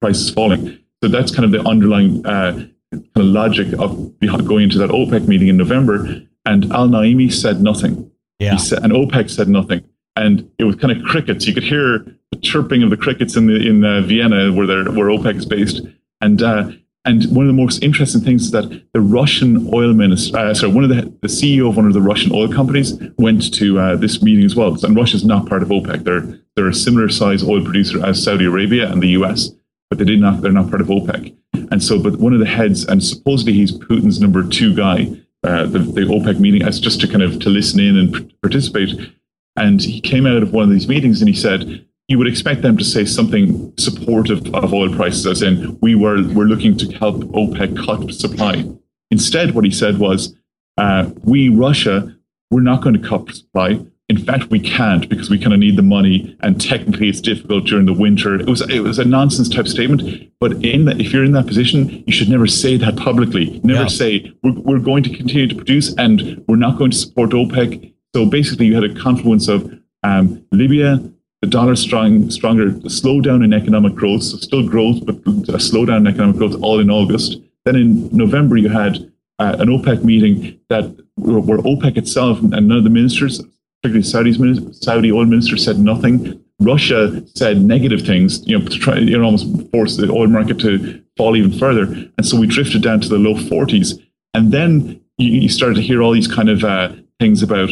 prices falling. So that's kind of the underlying uh, kind of logic of going into that OPEC meeting in November. And Al Naimi said nothing. Yeah. Said, and OPEC said nothing. And it was kind of crickets. You could hear the chirping of the crickets in the in uh, Vienna, where where OPEC is based. And uh, and one of the most interesting things is that the Russian oil minister, uh, sorry, one of the, the CEO of one of the Russian oil companies went to uh, this meeting as well. And Russia is not part of OPEC. They're they're a similar size oil producer as Saudi Arabia and the US, but they did not. They're not part of OPEC. And so, but one of the heads, and supposedly he's Putin's number two guy, uh, the, the OPEC meeting, as just to kind of to listen in and participate. And he came out of one of these meetings and he said, you would expect them to say something supportive of oil prices, as in we were we're looking to help OPEC cut supply. Instead, what he said was, uh, "We Russia, we're not going to cut supply. In fact, we can't because we kind of need the money, and technically it's difficult during the winter." It was it was a nonsense type statement. But in the, if you're in that position, you should never say that publicly. Never yeah. say we're, we're going to continue to produce and we're not going to support OPEC. So basically, you had a confluence of um, Libya, the dollar strong, stronger, slowdown in economic growth, so still growth, but a slowdown in economic growth all in August. Then in November, you had uh, an OPEC meeting that where OPEC itself and none of the ministers, particularly Saudi's Saudi oil minister, said nothing. Russia said negative things, you know, to try, you know, almost force the oil market to fall even further. And so we drifted down to the low 40s. And then you, you started to hear all these kind of uh, things about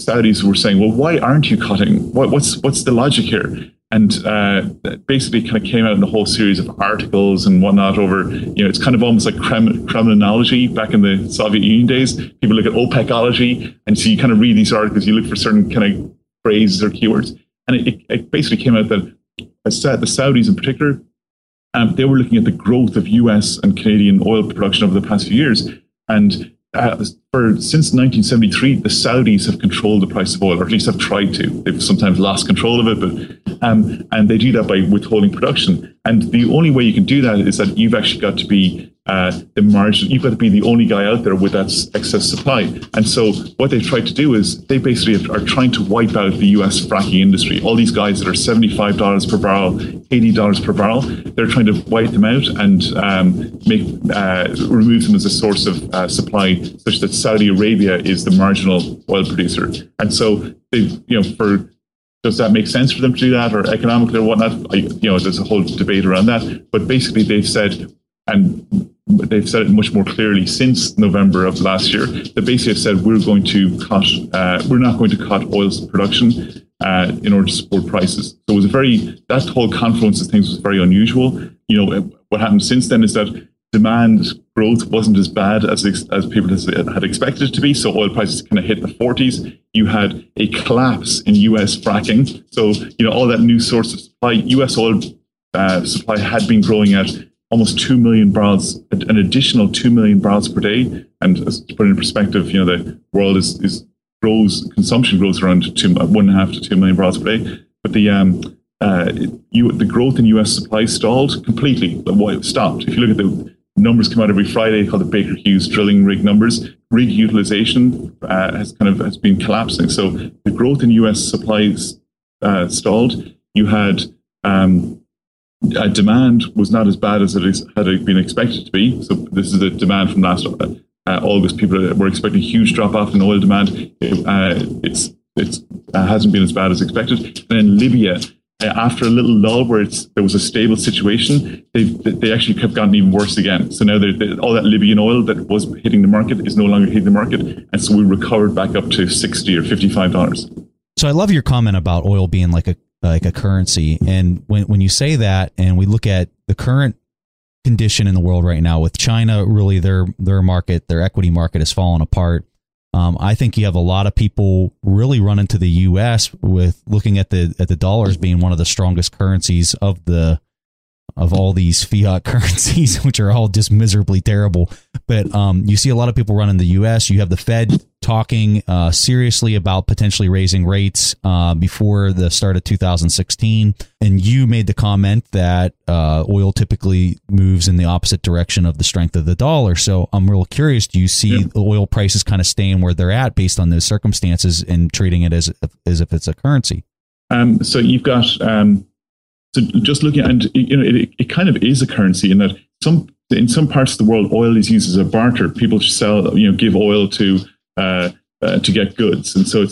Saudis were saying, well, why aren't you cutting? What, what's, what's the logic here? And uh, basically kind of came out in a whole series of articles and whatnot over, you know, it's kind of almost like Krem- Kremlinology back in the Soviet Union days. People look at OPECology and so you kind of read these articles, you look for certain kind of phrases or keywords. And it, it basically came out that the Saudis in particular, um, they were looking at the growth of US and Canadian oil production over the past few years. And uh, for since 1973, the Saudis have controlled the price of oil, or at least have tried to. They've sometimes lost control of it, but um, and they do that by withholding production. And the only way you can do that is that you've actually got to be uh, the margin. You've got to be the only guy out there with that excess supply. And so what they've tried to do is they basically are trying to wipe out the U.S. fracking industry. All these guys that are seventy-five dollars per barrel, eighty dollars per barrel, they're trying to wipe them out and um, make uh, remove them as a source of uh, supply, such that Saudi Arabia is the marginal oil producer. And so they, you know, for does that make sense for them to do that or economically or whatnot? I, you know, there's a whole debate around that. But basically, they've said and they've said it much more clearly since November of last year. They basically have said we're going to cut, uh, we're not going to cut oil production uh, in order to support prices. So it was a very that whole confluence of things was very unusual. You know what happened since then is that demand growth wasn't as bad as as people had expected it to be. So oil prices kind of hit the 40s. You had a collapse in U.S. fracking. So you know all that new source of supply, U.S. oil uh, supply had been growing at almost two million barrels, an additional two million barrels per day. And to put it in perspective, you know the world is, is grows consumption grows around two one and a half to two million barrels per day. But the um, uh, you, the growth in U.S. supply stalled completely. It stopped. If you look at the numbers come out every Friday called the Baker Hughes drilling rig numbers. Rig utilization uh, has kind of has been collapsing. So the growth in U.S. supplies uh, stalled. You had um, uh, demand was not as bad as it is, had been expected to be. So this is the demand from last uh, August. People were expecting a huge drop off in oil demand. It, uh, it's uh, hasn't been as bad as expected. Then Libya uh, after a little lull where there was a stable situation, they they actually kept gotten even worse again. So now they, all that Libyan oil that was hitting the market is no longer hitting the market, and so we recovered back up to sixty or fifty five dollars. So I love your comment about oil being like a like a currency, and when when you say that, and we look at the current condition in the world right now with China, really their their market, their equity market has fallen apart. Um, I think you have a lot of people really running to the U.S. with looking at the at the dollars being one of the strongest currencies of the of all these fiat [laughs] currencies, which are all just miserably terrible. But um, you see a lot of people running the U.S. You have the Fed talking uh, seriously about potentially raising rates uh, before the start of 2016. And you made the comment that uh, oil typically moves in the opposite direction of the strength of the dollar. So I'm real curious. Do you see yeah. oil prices kind of staying where they're at based on those circumstances and treating it as as if it's a currency? Um, so you've got um, so just looking, and you know, it, it kind of is a currency in that some in some parts of the world, oil is used as a barter. People sell, you know, give oil to uh, uh, to get goods, and so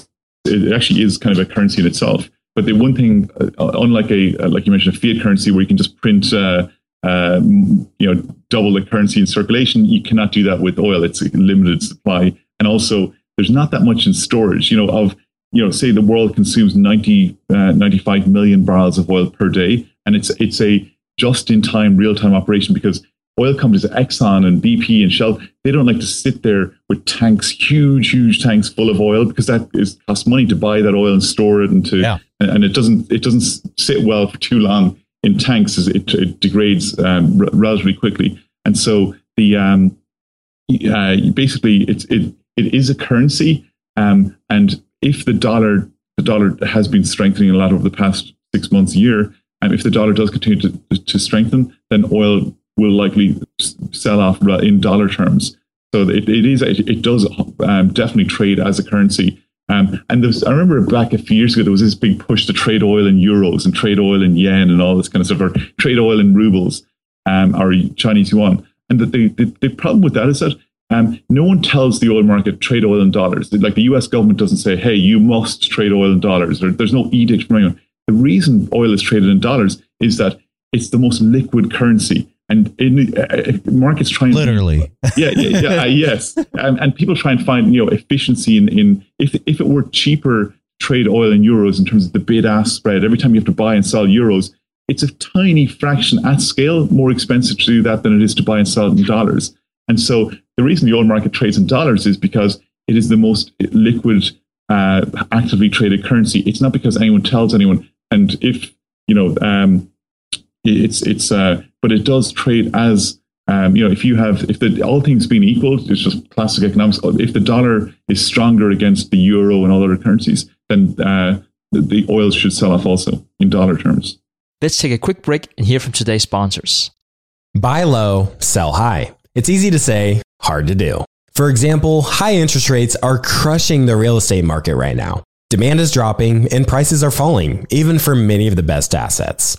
it actually is kind of a currency in itself. But the one thing, uh, unlike a uh, like you mentioned, a fiat currency where you can just print, uh, um, you know, double the currency in circulation, you cannot do that with oil. It's a limited supply, and also there's not that much in storage. You know, of you know, say the world consumes 90, uh, 95 million barrels of oil per day, and it's it's a just-in-time, real-time operation because oil companies, Exxon and BP and Shell, they don't like to sit there with tanks, huge, huge tanks full of oil because that is costs money to buy that oil and store it and to, yeah. and it doesn't it doesn't sit well for too long in tanks as it, it degrades um, r- relatively quickly, and so the um, uh, basically it's it it is a currency, um, and if the dollar the dollar has been strengthening a lot over the past six months, year, and if the dollar does continue to, to strengthen, then oil will likely sell off in dollar terms. So it, it is it, it does um, definitely trade as a currency. Um, and was, I remember back a few years ago, there was this big push to trade oil in euros and trade oil in yen and all this kind of stuff, or trade oil in rubles um, or Chinese yuan. And the, the, the problem with that is that um, no one tells the oil market trade oil in dollars. Like the U.S. government doesn't say, "Hey, you must trade oil in dollars." Or there's no edict from anyone. The reason oil is traded in dollars is that it's the most liquid currency, and in, uh, uh markets try and literally, yeah, yeah, yeah uh, [laughs] yes, and, and people try and find you know efficiency in, in if if it were cheaper trade oil in euros in terms of the bid ask spread. Every time you have to buy and sell euros, it's a tiny fraction at scale more expensive to do that than it is to buy and sell in dollars. And so the reason the oil market trades in dollars is because it is the most liquid, uh, actively traded currency. It's not because anyone tells anyone. And if you know, um, it's it's, uh, but it does trade as um, you know, if you have, if the all things being equal, it's just classic economics. If the dollar is stronger against the euro and all other currencies, then uh, the, the oil should sell off also in dollar terms. Let's take a quick break and hear from today's sponsors. Buy low, sell high. It's easy to say, hard to do. For example, high interest rates are crushing the real estate market right now. Demand is dropping and prices are falling, even for many of the best assets.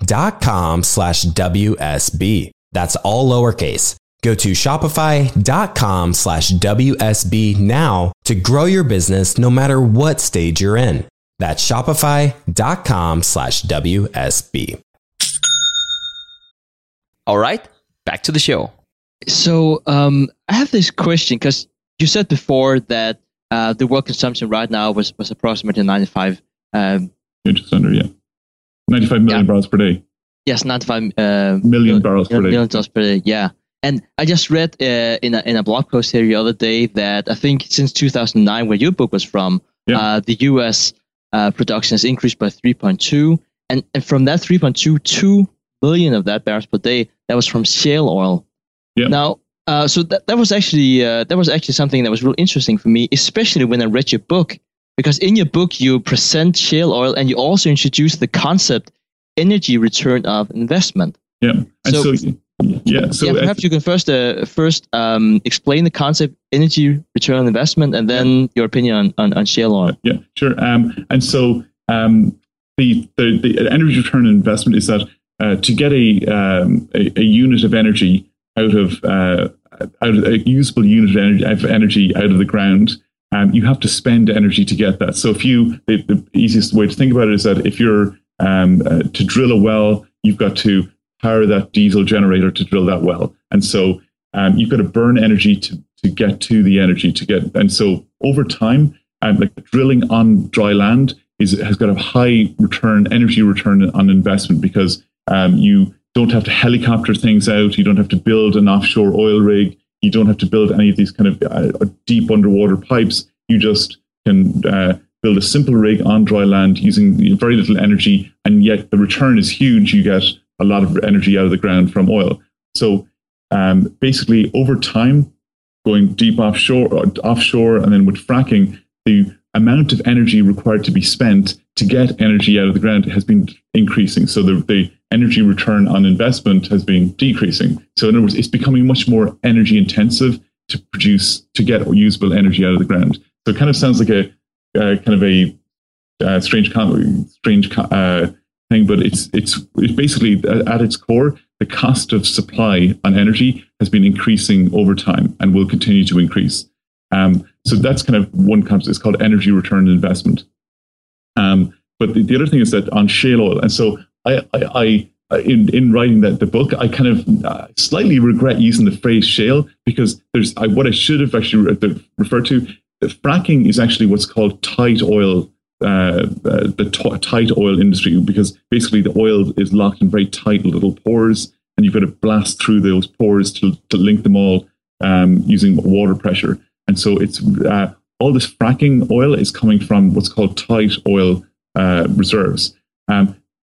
shopify.com slash WSB. That's all lowercase. Go to shopify.com slash WSB now to grow your business no matter what stage you're in. That's shopify.com slash WSB. All right, back to the show. So um, I have this question because you said before that uh, the world consumption right now was, was approximately 95 um, Yeah, just under, yeah. 95 million Yeah. barrels per day. yes 95 uh, Million barrels per day. million per day yeah and I just read uh, in a in a blog post here the other day that I think since 2009 where your book was from Yeah. uh, the U.S. Uh, production has increased by 3.2 and, and from that 3.2 2 million of that barrels per day that was from shale oil Yeah. now uh, so that, that was actually uh, that was actually something that was real interesting for me especially when I read your book because in your book you present shale oil and you also introduce the concept energy return of investment Yeah. And So- so, yeah. So yeah, perhaps you can first uh, first um, explain the concept energy return on investment and then your opinion on, on, on shale oil. Yeah, sure. Um, and so um, the, the the energy return on investment is that uh, to get a, um, a a unit of energy out of uh, out of a usable unit of energy, of energy out of the ground, um, you have to spend energy to get that. So if you the, the easiest way to think about it is that if you're um, uh, to drill a well, you've got to power that diesel generator to drill that well, and so um, you've got to burn energy to to get to the energy to get. And so over time, um, like drilling on dry land is has got a high return, energy return on investment because um, you don't have to helicopter things out, you don't have to build an offshore oil rig, you don't have to build any of these kind of uh, deep underwater pipes. You just can uh, build a simple rig on dry land using very little energy, and yet the return is huge. You get a lot of energy out of the ground from oil. So um, basically, over time, going deep offshore, uh, offshore, and then with fracking, the amount of energy required to be spent to get energy out of the ground has been increasing. So the, the energy return on investment has been decreasing. So in other words, it's becoming much more energy intensive to produce to get usable energy out of the ground. So it kind of sounds like a uh, kind of a uh, strange strange uh, thing, but it's it's it's basically at its core the cost of supply on energy has been increasing over time and will continue to increase. Um, so that's kind of one concept. It's called energy return investment. Um, but the, the, other thing is that on shale oil, and so I, I, I in, in writing that the book, I kind of uh, slightly regret using the phrase shale because there's I, what I should have actually re- referred to. Fracking is actually what's called tight oil uh, uh, the t- tight oil industry because basically the oil is locked in very tight little pores and you've got to blast through those pores to, to link them all um, using water pressure. And so it's uh, all this fracking oil is coming from what's called tight oil uh, reserves. Um,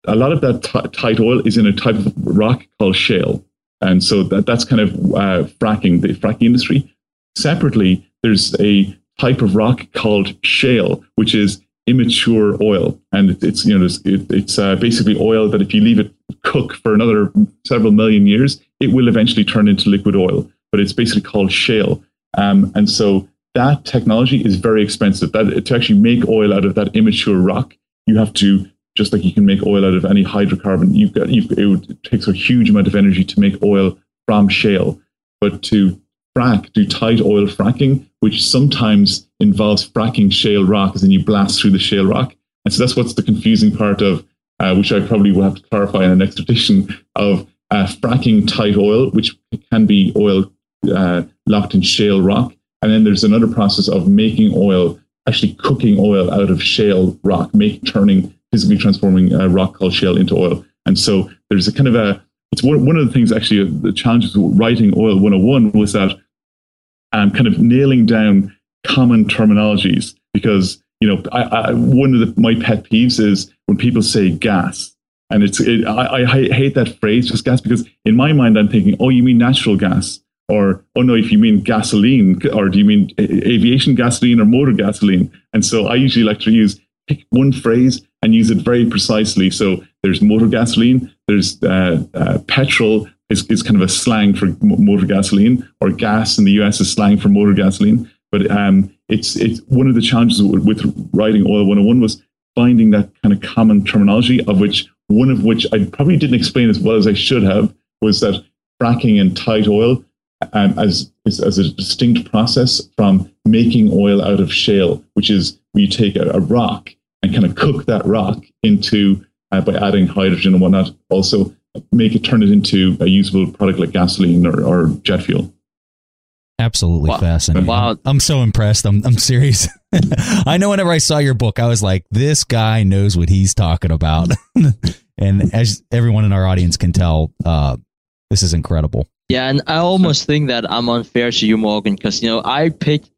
a lot of that t- tight oil is in a type of rock called shale. And so that, that's kind of uh, fracking, the fracking industry. Separately, there's a type of rock called shale, which is immature oil, and it's you know it's, it's uh, basically oil that if you leave it cook for another several million years, it will eventually turn into liquid oil. But it's basically called shale, um, and so that technology is very expensive. That to actually make oil out of that immature rock, you have to just like you can make oil out of any hydrocarbon. You've got you've, it, would, it takes a huge amount of energy to make oil from shale, but to frack, do tight oil fracking, which sometimes involves fracking shale rock, as in you blast through the shale rock. And so that's what's the confusing part of, uh, which I probably will have to clarify in the next edition, of uh, fracking tight oil, which can be oil uh, locked in shale rock. And then there's another process of making oil, actually cooking oil out of shale rock, make, turning, physically transforming uh, rock called shale into oil. And so there's a kind of a, it's one, one of the things actually, uh, the challenges with writing Oil 101 was that um, kind of nailing down common terminologies because, you know, I, I, one of the, my pet peeves is when people say gas. And it's, it, I, I hate that phrase, just gas, because in my mind, I'm thinking, oh, you mean natural gas? Or, oh no, if you mean gasoline, or do you mean aviation gasoline or motor gasoline? And so I usually like to use pick one phrase and use it very precisely. So there's motor gasoline, there's uh, uh, petrol is, is kind of a slang for motor gasoline, or gas in the US is slang for motor gasoline. But um, it's it's one of the challenges with, with writing Oil 101 was finding that kind of common terminology, of which one of which I probably didn't explain as well as I should have was that fracking and tight oil um, as, as a distinct process from making oil out of shale, which is where you take a, a rock and kind of cook that rock into uh, by adding hydrogen and whatnot. Also, make it turn it into a usable product like gasoline or, or jet fuel. Absolutely wow. fascinating. Wow. I'm so impressed. I'm, I'm serious. [laughs] I know whenever I saw your book, I was like, this guy knows what he's talking about. [laughs] and as everyone in our audience can tell, uh, this is incredible. Yeah, and I almost think that I'm unfair to you, Morgan, because you know I picked,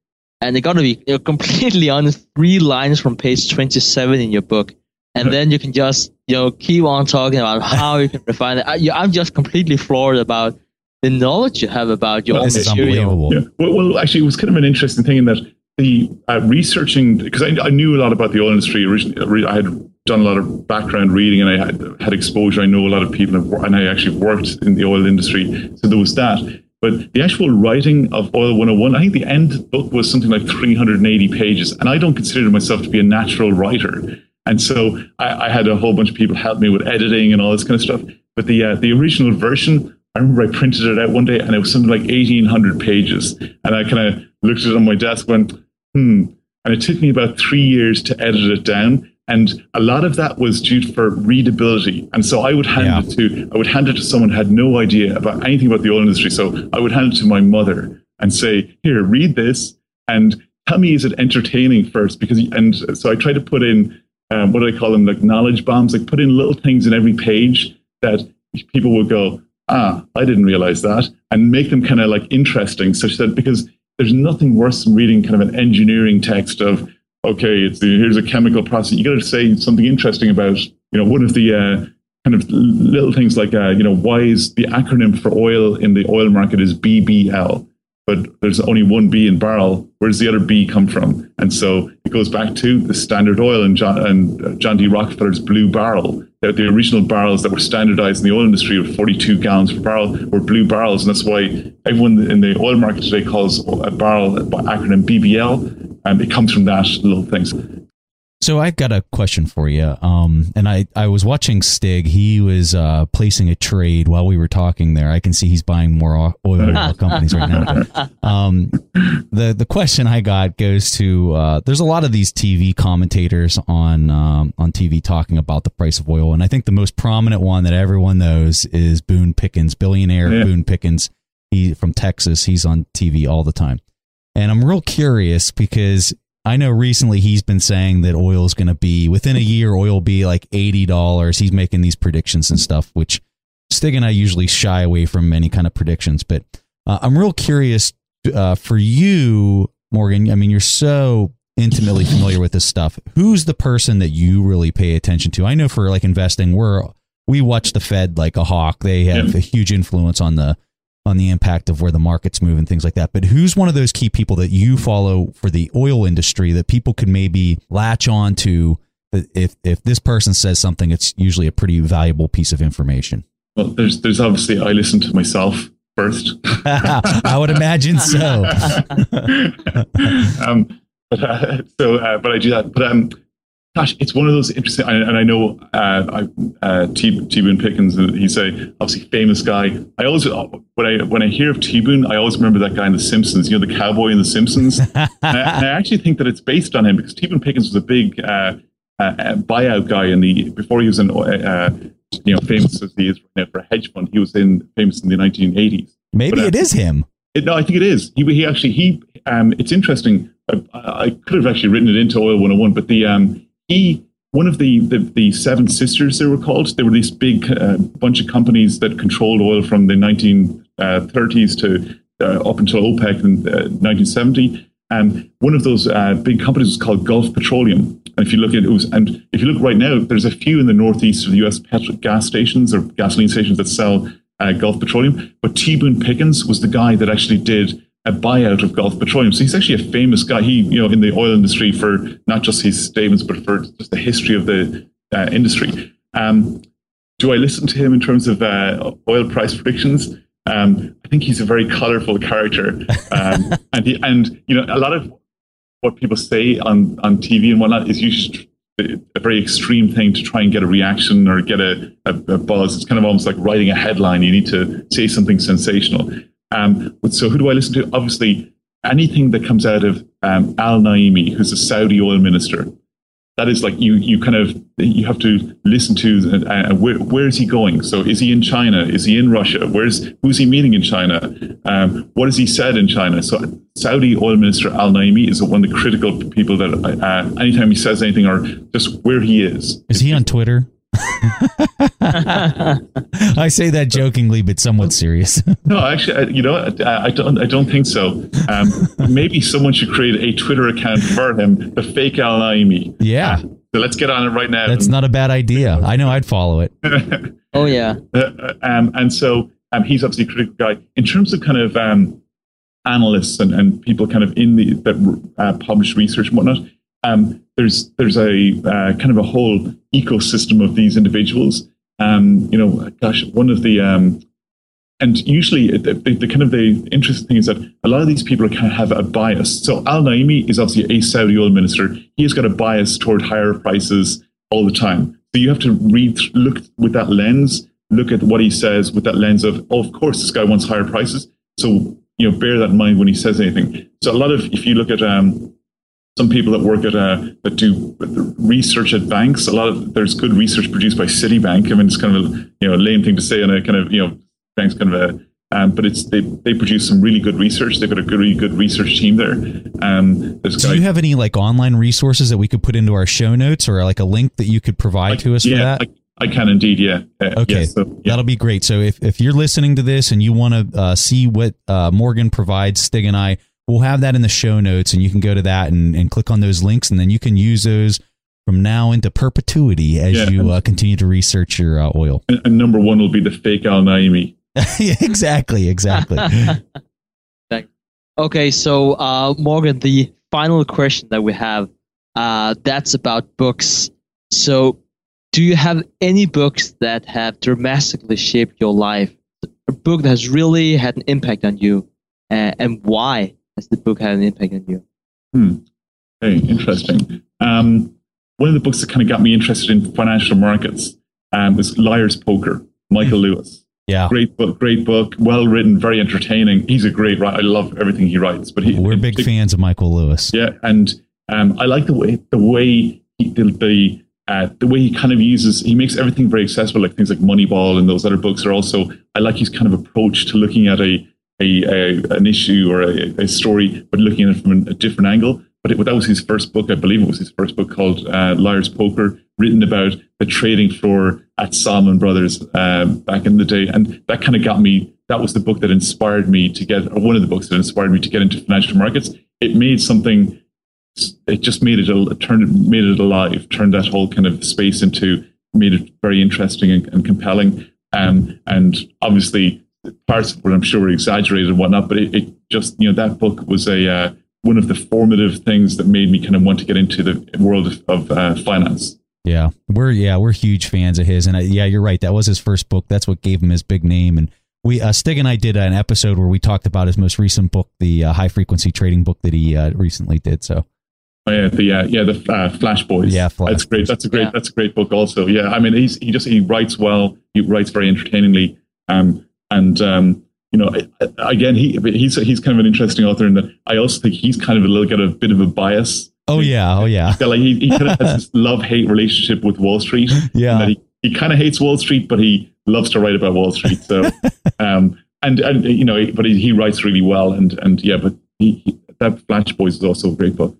and it got to be you know, [laughs] completely honest, three lines from page 27 in your book, and then you can just you know keep on talking about [laughs] how you can refine it. I, I'm just completely floored about the knowledge you have about your well, this material. Yeah. Well, well, actually, it was kind of an interesting thing in that the uh, researching because I, I, knew a lot about the oil industry originally. I had done a lot of background reading and I had had exposure. I know a lot of people, and I actually worked in the oil industry, so there was that. But the actual writing of Oil 101, I think the end book was something like 380 pages, and I don't consider myself to be a natural writer. And so I, I, had a whole bunch of people help me with editing and all this kind of stuff. But the uh, the original version, I remember I printed it out one day and it was something like 1800 pages. And I kind of looked at it on my desk, went, hmm. And it took me about three years to edit it down. And a lot of that was due for readability. And so I would hand yeah. it to I would hand it to someone who had no idea about anything about the oil industry. So I would hand it to my mother and say, here, read this and tell me is it entertaining first? Because and so I try to put in um, what do I call them? Like knowledge bombs, like put in little things in every page that people will go, ah, I didn't realize that, and make them kind of like interesting, such that because there's nothing worse than reading kind of an engineering text of, okay, it's the, here's a chemical process. You got to say something interesting about, you know, one of the uh, kind of little things like, uh, you know, why is the acronym for oil in the oil market is BBL? but there's only one B in barrel. Where does the other B come from? And so it goes back to the Standard Oil and John, and John D. Rockefeller's Blue Barrel. The, the original barrels that were standardized in the oil industry of 42 gallons per barrel were blue barrels, and that's why everyone in the oil market today calls a barrel by acronym BBL, and it comes from that little things. So I've got a question for you. Um, and I, I was watching Stig. He was uh, placing a trade while we were talking there. I can see he's buying more oil companies right now. [laughs] Um, the the question I got goes to uh, there's a lot of these TV commentators on um, on TV talking about the price of oil, and I think the most prominent one that everyone knows is Boone Pickens, billionaire yeah. Boone Pickens. He from Texas. He's on TV all the time. And I'm real curious because I know recently he's been saying that oil is going to be within a year, oil will be like eighty dollars. He's making these predictions and stuff, which Stig and I usually shy away from any kind of predictions. But uh, I'm real curious uh, for you, Morgan. I mean, you're so intimately familiar with this stuff. Who's the person that you really pay attention to? I know for like investing, we're we watch the Fed like a hawk. They have a huge influence on the on the impact of where the markets move and things like that. But who's one of those key people that you follow for the oil industry that people could maybe latch on to? If if this person says something, it's usually a pretty valuable piece of information. Well, there's there's obviously I listen to myself first. [laughs] I would imagine so. [laughs] um, but uh, so, uh, but I do that. But um, gosh, it's one of those interesting. And I know uh, uh, T, T Boone Pickens. Uh, he's a obviously famous guy. I always uh, when I when I hear of T Boone, I always remember that guy in The Simpsons. You know, the cowboy in The Simpsons. [laughs] and, I, and, I, actually think that it's based on him because T Boone Pickens was a big uh, uh, buyout guy in the before he was in you know famous as he is right now for a hedge fund. He was in famous in the 1980s. Maybe but, it is him. It, no, I think it is. He, he actually he. Um, it's interesting. I, I, could have actually written it into Oil 101, but the um, he one of the, the, the seven sisters they were called they were this big uh, bunch of companies that controlled oil from the 1930s to uh, up until opec in uh, 1970 and one of those uh, big companies was called gulf petroleum. And if you look at it was and if you look right now there's a few in the northeast of the us petro- gas stations or gasoline stations that sell uh, gulf petroleum. But t boone pickens was the guy that actually did a buyout of Gulf Petroleum. So he's actually a famous guy. He, you know, in the oil industry for not just his statements, but for just the history of the uh, industry. Um, do I listen to him in terms of uh, oil price predictions? Um, I think he's a very colorful character, um, [laughs] and he, and you know a lot of what people say on on TV and whatnot is usually a very extreme thing to try and get a reaction or get a, a, a buzz. It's kind of almost like writing a headline. You need to say something sensational. Um, so who do I listen to? Obviously, anything that comes out of um, Al Naimi, who's a Saudi oil minister. That is like you, you kind of you have to listen to uh, uh, where, where is he going? So is he in China? Is he in Russia? Where's who's he meeting in China? Um, what has he said in China? So Saudi oil minister Al Naimi is one of the critical people that uh, anytime he says anything or just where he is. Is he on Twitter? I say that jokingly, but somewhat serious. [laughs] no, actually, you know, I, I, don't. I don't think so. Um, maybe someone should create a Twitter account for him, the fake Al Naimi. Yeah. Uh, so let's get on it right now. That's not a bad idea. I know I'd follow it. [laughs] oh yeah. Uh, um, and so um, he's obviously a critical guy in terms of kind of um, analysts and, and people kind of in the that uh, publish research and whatnot. Um, there's there's a uh, kind of a whole ecosystem of these individuals. Um, you know, gosh, one of the um, and usually the, the, the, kind of the interesting thing is that a lot of these people kind of have a bias. So Al Naimi is obviously a Saudi oil minister. He has got a bias toward higher prices all the time. So you have to read, look with that lens, look at what he says with that lens of, oh, of course, this guy wants higher prices. So you know, bear that in mind when he says anything. So a lot of, if you look at um, some people that work at uh, that do research at banks. A lot of there's good research produced by Citibank. I mean, it's kind of a you know a lame thing to say, and a kind of you know banks kind of a. Um, but it's they they produce some really good research. They've got a good, really good research team there. Um, do you have any like online resources that we could put into our show notes, or like a link that you could provide to us yeah, for that? I, I can indeed, yeah. Uh, okay, so, yeah. that'll be great. So if, if you're listening to this and you want to uh, see what uh, Morgan provides, Stig and I, we'll have that in the show notes and you can go to that and, and click on those links and then you can use those from now into perpetuity as yeah. you uh, continue to research your uh, oil. And, and, number one will be the fake Al Naimi. [laughs] [laughs] exactly, exactly. [laughs] Okay, so uh, Morgan, the final question that we have uh, that's about books. So, do you have any books that have dramatically shaped your life? A book that has really had an impact on you, uh, and why has the book had an impact on you? Hmm. Hey, interesting. Um, one of the books that kind of got me interested in financial markets um, was Liar's Poker, Michael mm. Lewis. Yeah, great book, great book, well written, very entertaining. He's a great writer. I love everything he writes. But he, we're big fans of Michael Lewis. Yeah, and um, I like the way the way he, the the, uh, the way he kind of uses he makes everything very accessible, like things like Moneyball and those other books are also. I like his kind of approach to looking at a a, a an issue or a, a, story, but looking at it from a different angle. But it, that was his first book, I believe it was his first book called uh, Liar's Poker, written about the trading floor at Salomon Brothers um, back in the day, and that kind of got me. That was the book that inspired me to get, or one of the books that inspired me to get into financial markets. It made something it just made it, it turned it made it alive, turned that whole kind of space into made it very interesting and, and compelling. Um, and obviously, parts of it I'm sure were exaggerated and whatnot, but it, it just you know that book was a uh, one of the formative things that made me kind of want to get into the world of, of uh, finance. Yeah, we're yeah we're huge fans of his, and I, yeah, you're right. That was his first book. That's what gave him his big name. And we uh, Stig and I did an episode where we talked about his most recent book, the uh, high frequency trading book that he uh, recently did. So Oh, yeah, the uh, yeah the uh, Flash Boys. Yeah, Flash that's great. That's a great. Yeah. That's a great book. Also, yeah. I mean, he's he just he writes well. He writes very entertainingly. Um, and um, you know, again, he he's he's kind of an interesting author in that I also think he's kind of a little got a bit of a bias. Oh yeah, oh yeah. like he, he kind of has this [laughs] love hate relationship with Wall Street. Yeah, he, he kind of hates Wall Street, but he loves to write about Wall Street. So, [laughs] um, and and you know, but he, he writes really well, and and yeah, but he, he, that Flash Boys is also a great book.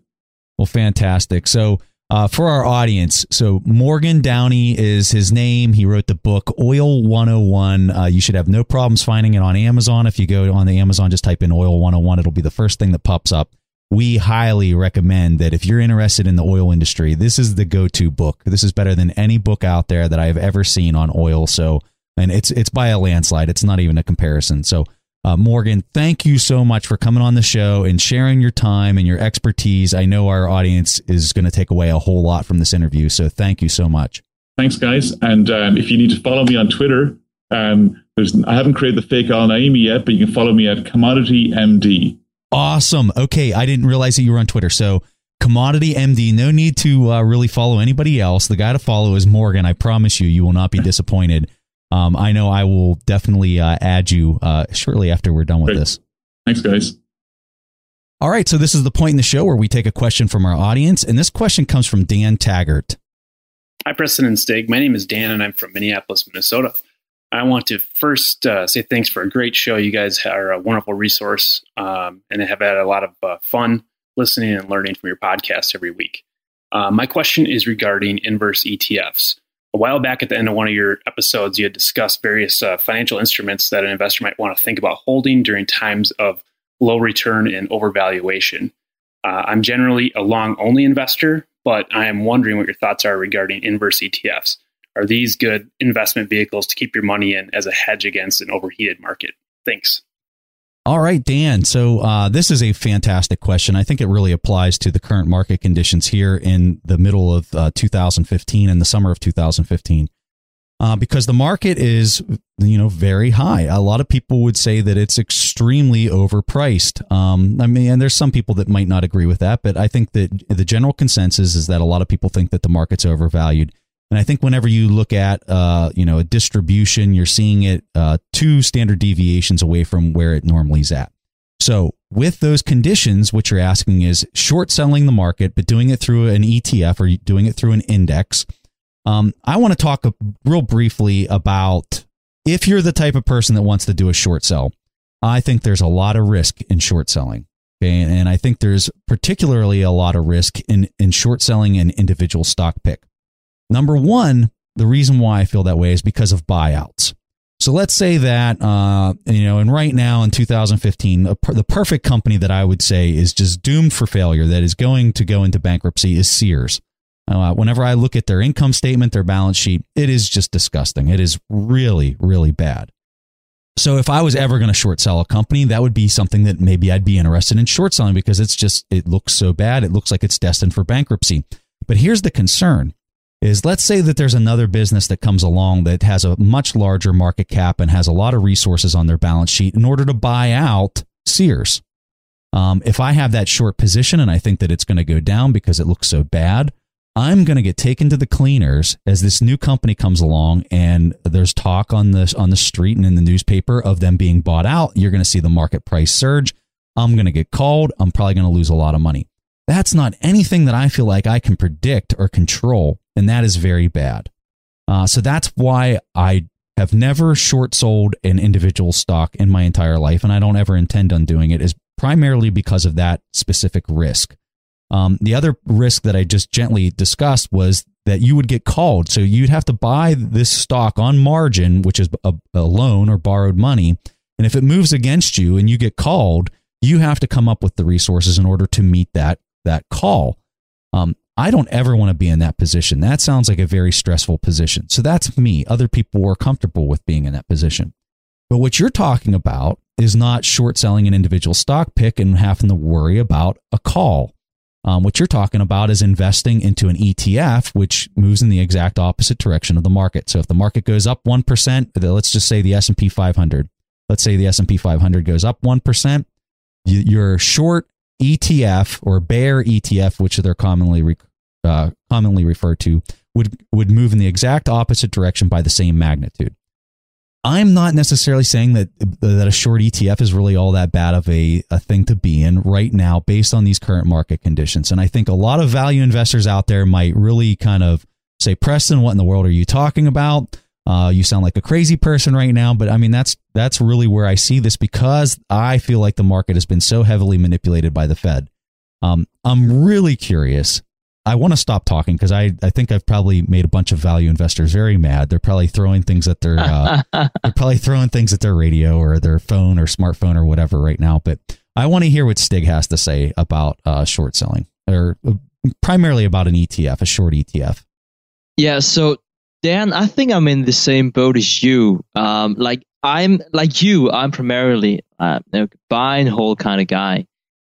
Well, fantastic. So, uh, for our audience, so Morgan Downey is his name. He wrote the book Oil 101. Uh, you should have no problems finding it on Amazon. If you go on the Amazon, just type in Oil 101, it'll be the first thing that pops up. We highly recommend that if you're interested in the oil industry, this is the go to book. This is better than any book out there that I've ever seen on oil. So, and it's it's by a landslide. It's not even a comparison. So, uh, Morgan, thank you so much for coming on the show and sharing your time and your expertise. I know our audience is going to take away a whole lot from this interview. So thank you so much. Thanks, guys. And um, if you need to follow me on Twitter, um, there's, I haven't created the fake Al Naimi yet, but you can follow me at Commodity MD. Awesome. Okay. I didn't realize that you were on Twitter. So Commodity MD, no need to uh, really follow anybody else. The guy to follow is Morgan. I promise you, you will not be disappointed um, I know I will definitely uh, add you uh, shortly after we're done with Great. this. Thanks, guys. All right, so this is the point in the show where we take a question from our audience, and this question comes from Dan Taggart. Hi, Preston and Stig. My name is Dan, and I'm from Minneapolis, Minnesota. I want to first uh, say thanks for a great show. You guys are a wonderful resource um, and have had a lot of uh, fun listening and learning from your podcast every week. Uh, my question is regarding inverse ETFs a while back at the end of one of your episodes, you had discussed various uh, financial instruments that an investor might want to think about holding during times of low return and overvaluation. Uh, I'm generally a long only investor, but I am wondering what your thoughts are regarding inverse ETFs. Are these good investment vehicles to keep your money in as a hedge against an overheated market? Thanks. All right, Dan. So uh, this is a fantastic question. I think it really applies to the current market conditions here in the middle of uh, 2015 and the summer of 2015, uh, because the market is, you know, very high. A lot of people would say that it's extremely overpriced. Um, I mean, and there's some people that might not agree with that, but I think that the general consensus is that a lot of people think that the market's overvalued. And I think whenever you look at uh, you know a distribution, you're seeing it uh, two standard deviations away from where it normally is at. So with those conditions, what you're asking is short selling the market, but doing it through an ETF or doing it through an index. Um, I want to talk real briefly about if you're the type of person that wants to do a short sell. I think there's a lot of risk in short selling. Okay. And I think there's particularly a lot of risk in, in short selling an individual stock pick. Number one, the reason why I feel that way is because of buyouts. So let's say that, uh, you know, and right now in 2015, the perfect company that I would say is just doomed for failure, that is going to go into bankruptcy, is Sears. Uh, whenever I look at their income statement, their balance sheet, it is just disgusting. It is really, really bad. so if I was ever going to short sell a company, that would be something that maybe I'd be interested in short selling because it's just it looks so bad. It looks like it's destined for bankruptcy. But here's the concern is let's say that there's another business that comes along that has a much larger market cap and has a lot of resources on their balance sheet in order to buy out Sears. Um, if I have that short position and I think that it's going to go down because it looks so bad, I'm going to get taken to the cleaners as this new company comes along and there's talk on the on the street and in the newspaper of them being bought out. You're going to see the market price surge. I'm going to get called. I'm probably going to lose a lot of money. That's not anything that I feel like I can predict or control, and that is very bad. Uh, so that's why I have never short sold an individual stock in my entire life, and I don't ever intend on doing it. Is primarily because of that specific risk. Um, the other risk that I just gently discussed was that you would get called. So you'd have to buy this stock on margin, which is a, a loan or borrowed money. And if it moves against you and you get called, you have to come up with the resources in order to meet that that call. Um, I don't ever want to be in that position. That sounds like a very stressful position. So that's me. Other people were comfortable with being in that position. But what you're talking about is not short selling an individual stock pick and having to worry about a call. Um, what you're talking about is investing into an ETF, which moves in the exact opposite direction of the market. So if the market goes up 1%, let's just say the S&P 500. Let's say the S&P 500 goes up 1%, your short ETF or bear ETF, which they're commonly re, uh, commonly referred to, would would move in the exact opposite direction by the same magnitude. I'm not necessarily saying that that a short ETF is really all that bad of a, a thing to be in right now based on these current market conditions. And I think a lot of value investors out there might really kind of say, Preston, what in the world are you talking about? Uh, you sound like a crazy person right now, but I mean that's that's really where I see this because I feel like the market has been so heavily manipulated by the Fed. Um, I'm really curious. I want to stop talking because I, I think I've probably made a bunch of value investors very mad. They're probably throwing things at their uh, [laughs] they're probably throwing things at their radio or their phone or smartphone or whatever right now. But I want to hear what Stig has to say about uh, short selling or uh, primarily about an ETF, a short ETF. Yeah. So Dan, I think I'm in the same boat as you. Um, like I'm like you. I'm primarily uh, know, buy and hold kind of guy,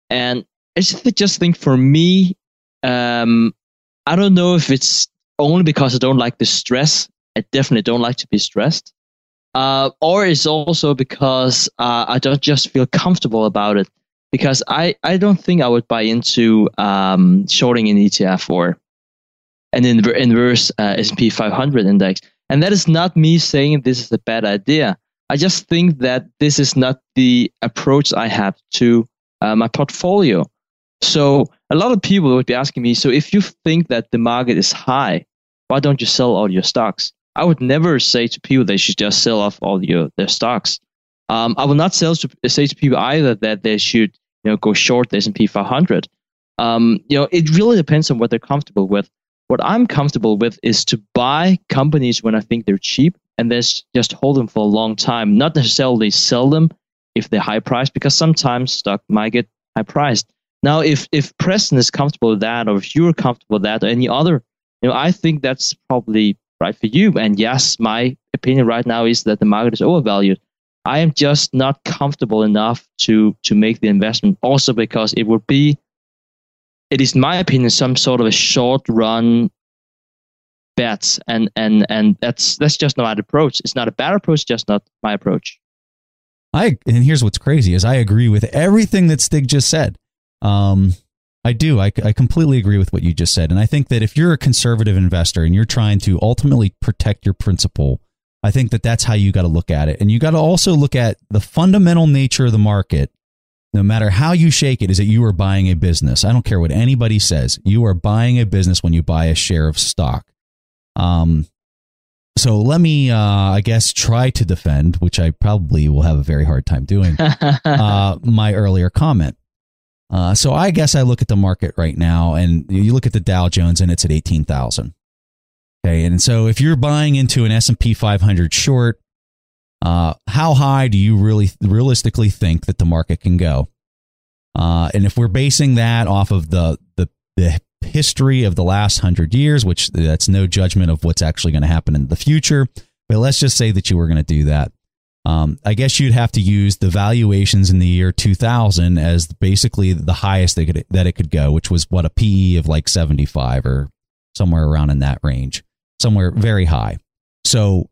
and I just, just think for me, um, I don't know if it's only because I don't like the stress. I definitely don't like to be stressed, uh, or it's also because uh, I don't just feel comfortable about it. Because I, I don't think I would buy into um, shorting an ETF or an inverse uh, S&P 500 index. And that is not me saying this is a bad idea. I just think that this is not the approach I have to uh, my portfolio. So a lot of people would be asking me, so if you think that the market is high, why don't you sell all your stocks? I would never say to people they should just sell off all your their stocks. Um, I will not sell to, say to people either that they should you know go short the S&P 500. Um, you know, it really depends on what they're comfortable with. What I'm comfortable with is to buy companies when I think they're cheap and then just hold them for a long time, not necessarily sell them if they're high priced, because sometimes stock might get high priced. Now, if if Preston is comfortable with that, or if you're comfortable with that, or any other, you know, I think that's probably right for you. And yes, my opinion right now is that the market is overvalued. I am just not comfortable enough to to make the investment. Also, because it would be it is, in my opinion, some sort of a short run bets, and and and that's that's just not my approach. It's not a bad approach, just not my approach. I and here's what's crazy is I agree with everything that Stig just said. Um, I do. I, I completely agree with what you just said, and I think that if you're a conservative investor and you're trying to ultimately protect your principal, I think that that's how you got to look at it, and you got to also look at the fundamental nature of the market no matter how you shake it, is that you are buying a business. I don't care what anybody says. You are buying a business when you buy a share of stock. Um, so let me, uh, I guess, try to defend, which I probably will have a very hard time doing, [laughs] uh, my earlier comment. Uh, so I guess I look at the market right now, and you look at the Dow Jones, and it's at eighteen thousand. Okay, and so if you're buying into an S and P 500 short, uh, how high do you really realistically think that the market can go? Uh, and if we're basing that off of the, the, the history of the last hundred years, which that's no judgment of what's actually going to happen in the future, but let's just say that you were going to do that. Um, I guess you'd have to use the valuations in the year 2000 as basically the highest that, could, that it could go, which was what a PE of like 75 or somewhere around in that range, somewhere very high. So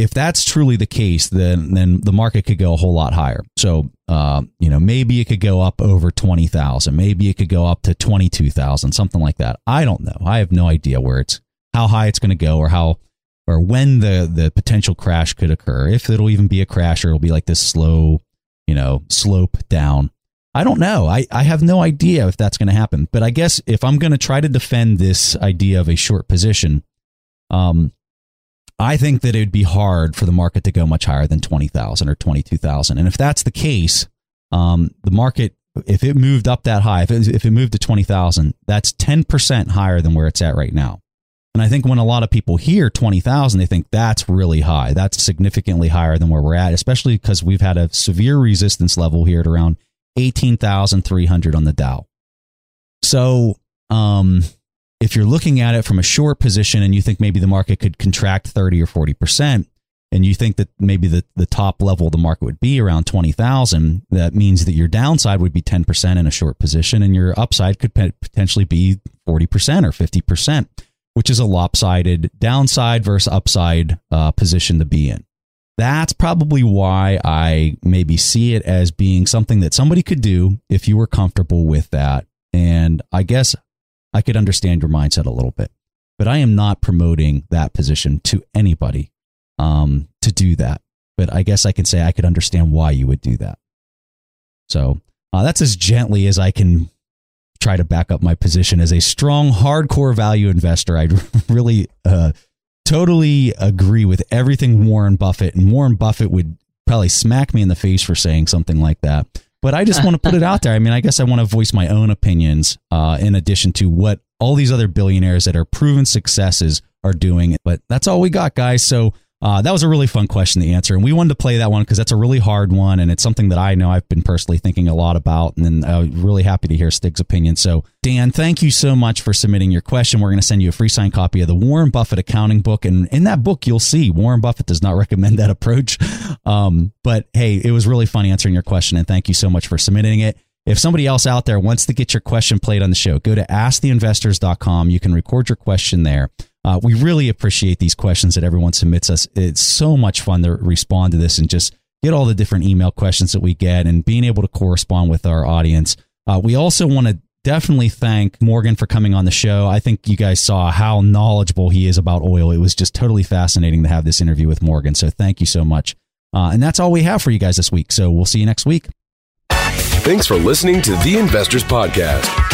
if that's truly the case, then then the market could go a whole lot higher. So uh, you know maybe it could go up over twenty thousand, maybe it could go up to twenty two thousand, something like that. I don't know. I have no idea where it's how high it's going to go or how or when the the potential crash could occur. If it'll even be a crash or it'll be like this slow, you know, slope down. I don't know. I, I have no idea if that's going to happen. But I guess if I'm going to try to defend this idea of a short position, um, I think that it would be hard for the market to go much higher than 20,000 or 22,000. And if that's the case, um, the market, if it moved up that high, if it, if it moved to 20,000, that's 10% higher than where it's at right now. And I think when a lot of people hear 20,000, they think that's really high. That's significantly higher than where we're at, especially because we've had a severe resistance level here at around 18,300 on the Dow. So, um, if you're looking at it from a short position and you think maybe the market could contract 30 or 40%, and you think that maybe the, the top level of the market would be around 20,000, that means that your downside would be 10% in a short position and your upside could potentially be 40% or 50% which is a lopsided downside versus upside uh, position to be in. That's probably why I maybe see it as being something that somebody could do if you were comfortable with that. And I guess I could understand your mindset a little bit, but I am not promoting that position to anybody um, to do that. But I guess I can say I could understand why you would do that. So uh, that's as gently as I can try to back up my position as a strong, hardcore value investor. I [laughs] really uh, totally agree with everything Warren Buffett, and Warren Buffett would probably smack me in the face for saying something like that. But I just want to put it out there. I mean, I guess I want to voice my own opinions uh, in addition to what all these other billionaires that are proven successes are doing. But that's all we got, guys. So uh, that was a really fun question to answer, and we wanted to play that one because that's a really hard one, and it's something that I know I've been personally thinking a lot about, and I'm really happy to hear Stig's opinion. So, Dan, thank you so much for submitting your question. We're going to send you a free signed copy of the Warren Buffett accounting book, and in that book, you'll see Warren Buffett does not [laughs] recommend that approach. Um, but hey, it was really fun answering your question, and thank you so much for submitting it. If somebody else out there wants to get your question played on the show, go to asktheinvestors.com. You can record your question there. Uh, we really appreciate these questions that everyone submits us. It's so much fun to respond to this and just get all the different email questions that we get and being able to correspond with our audience. Uh, we also want to definitely thank Morgan for coming on the show. I think you guys saw how knowledgeable he is about oil. It was just totally fascinating to have this interview with Morgan. So thank you so much. Uh, and that's all we have for you guys this week. So we'll see you next week. Thanks for listening to the Investors Podcast.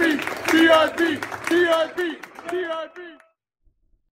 TIP, TIP, TIP, TIP.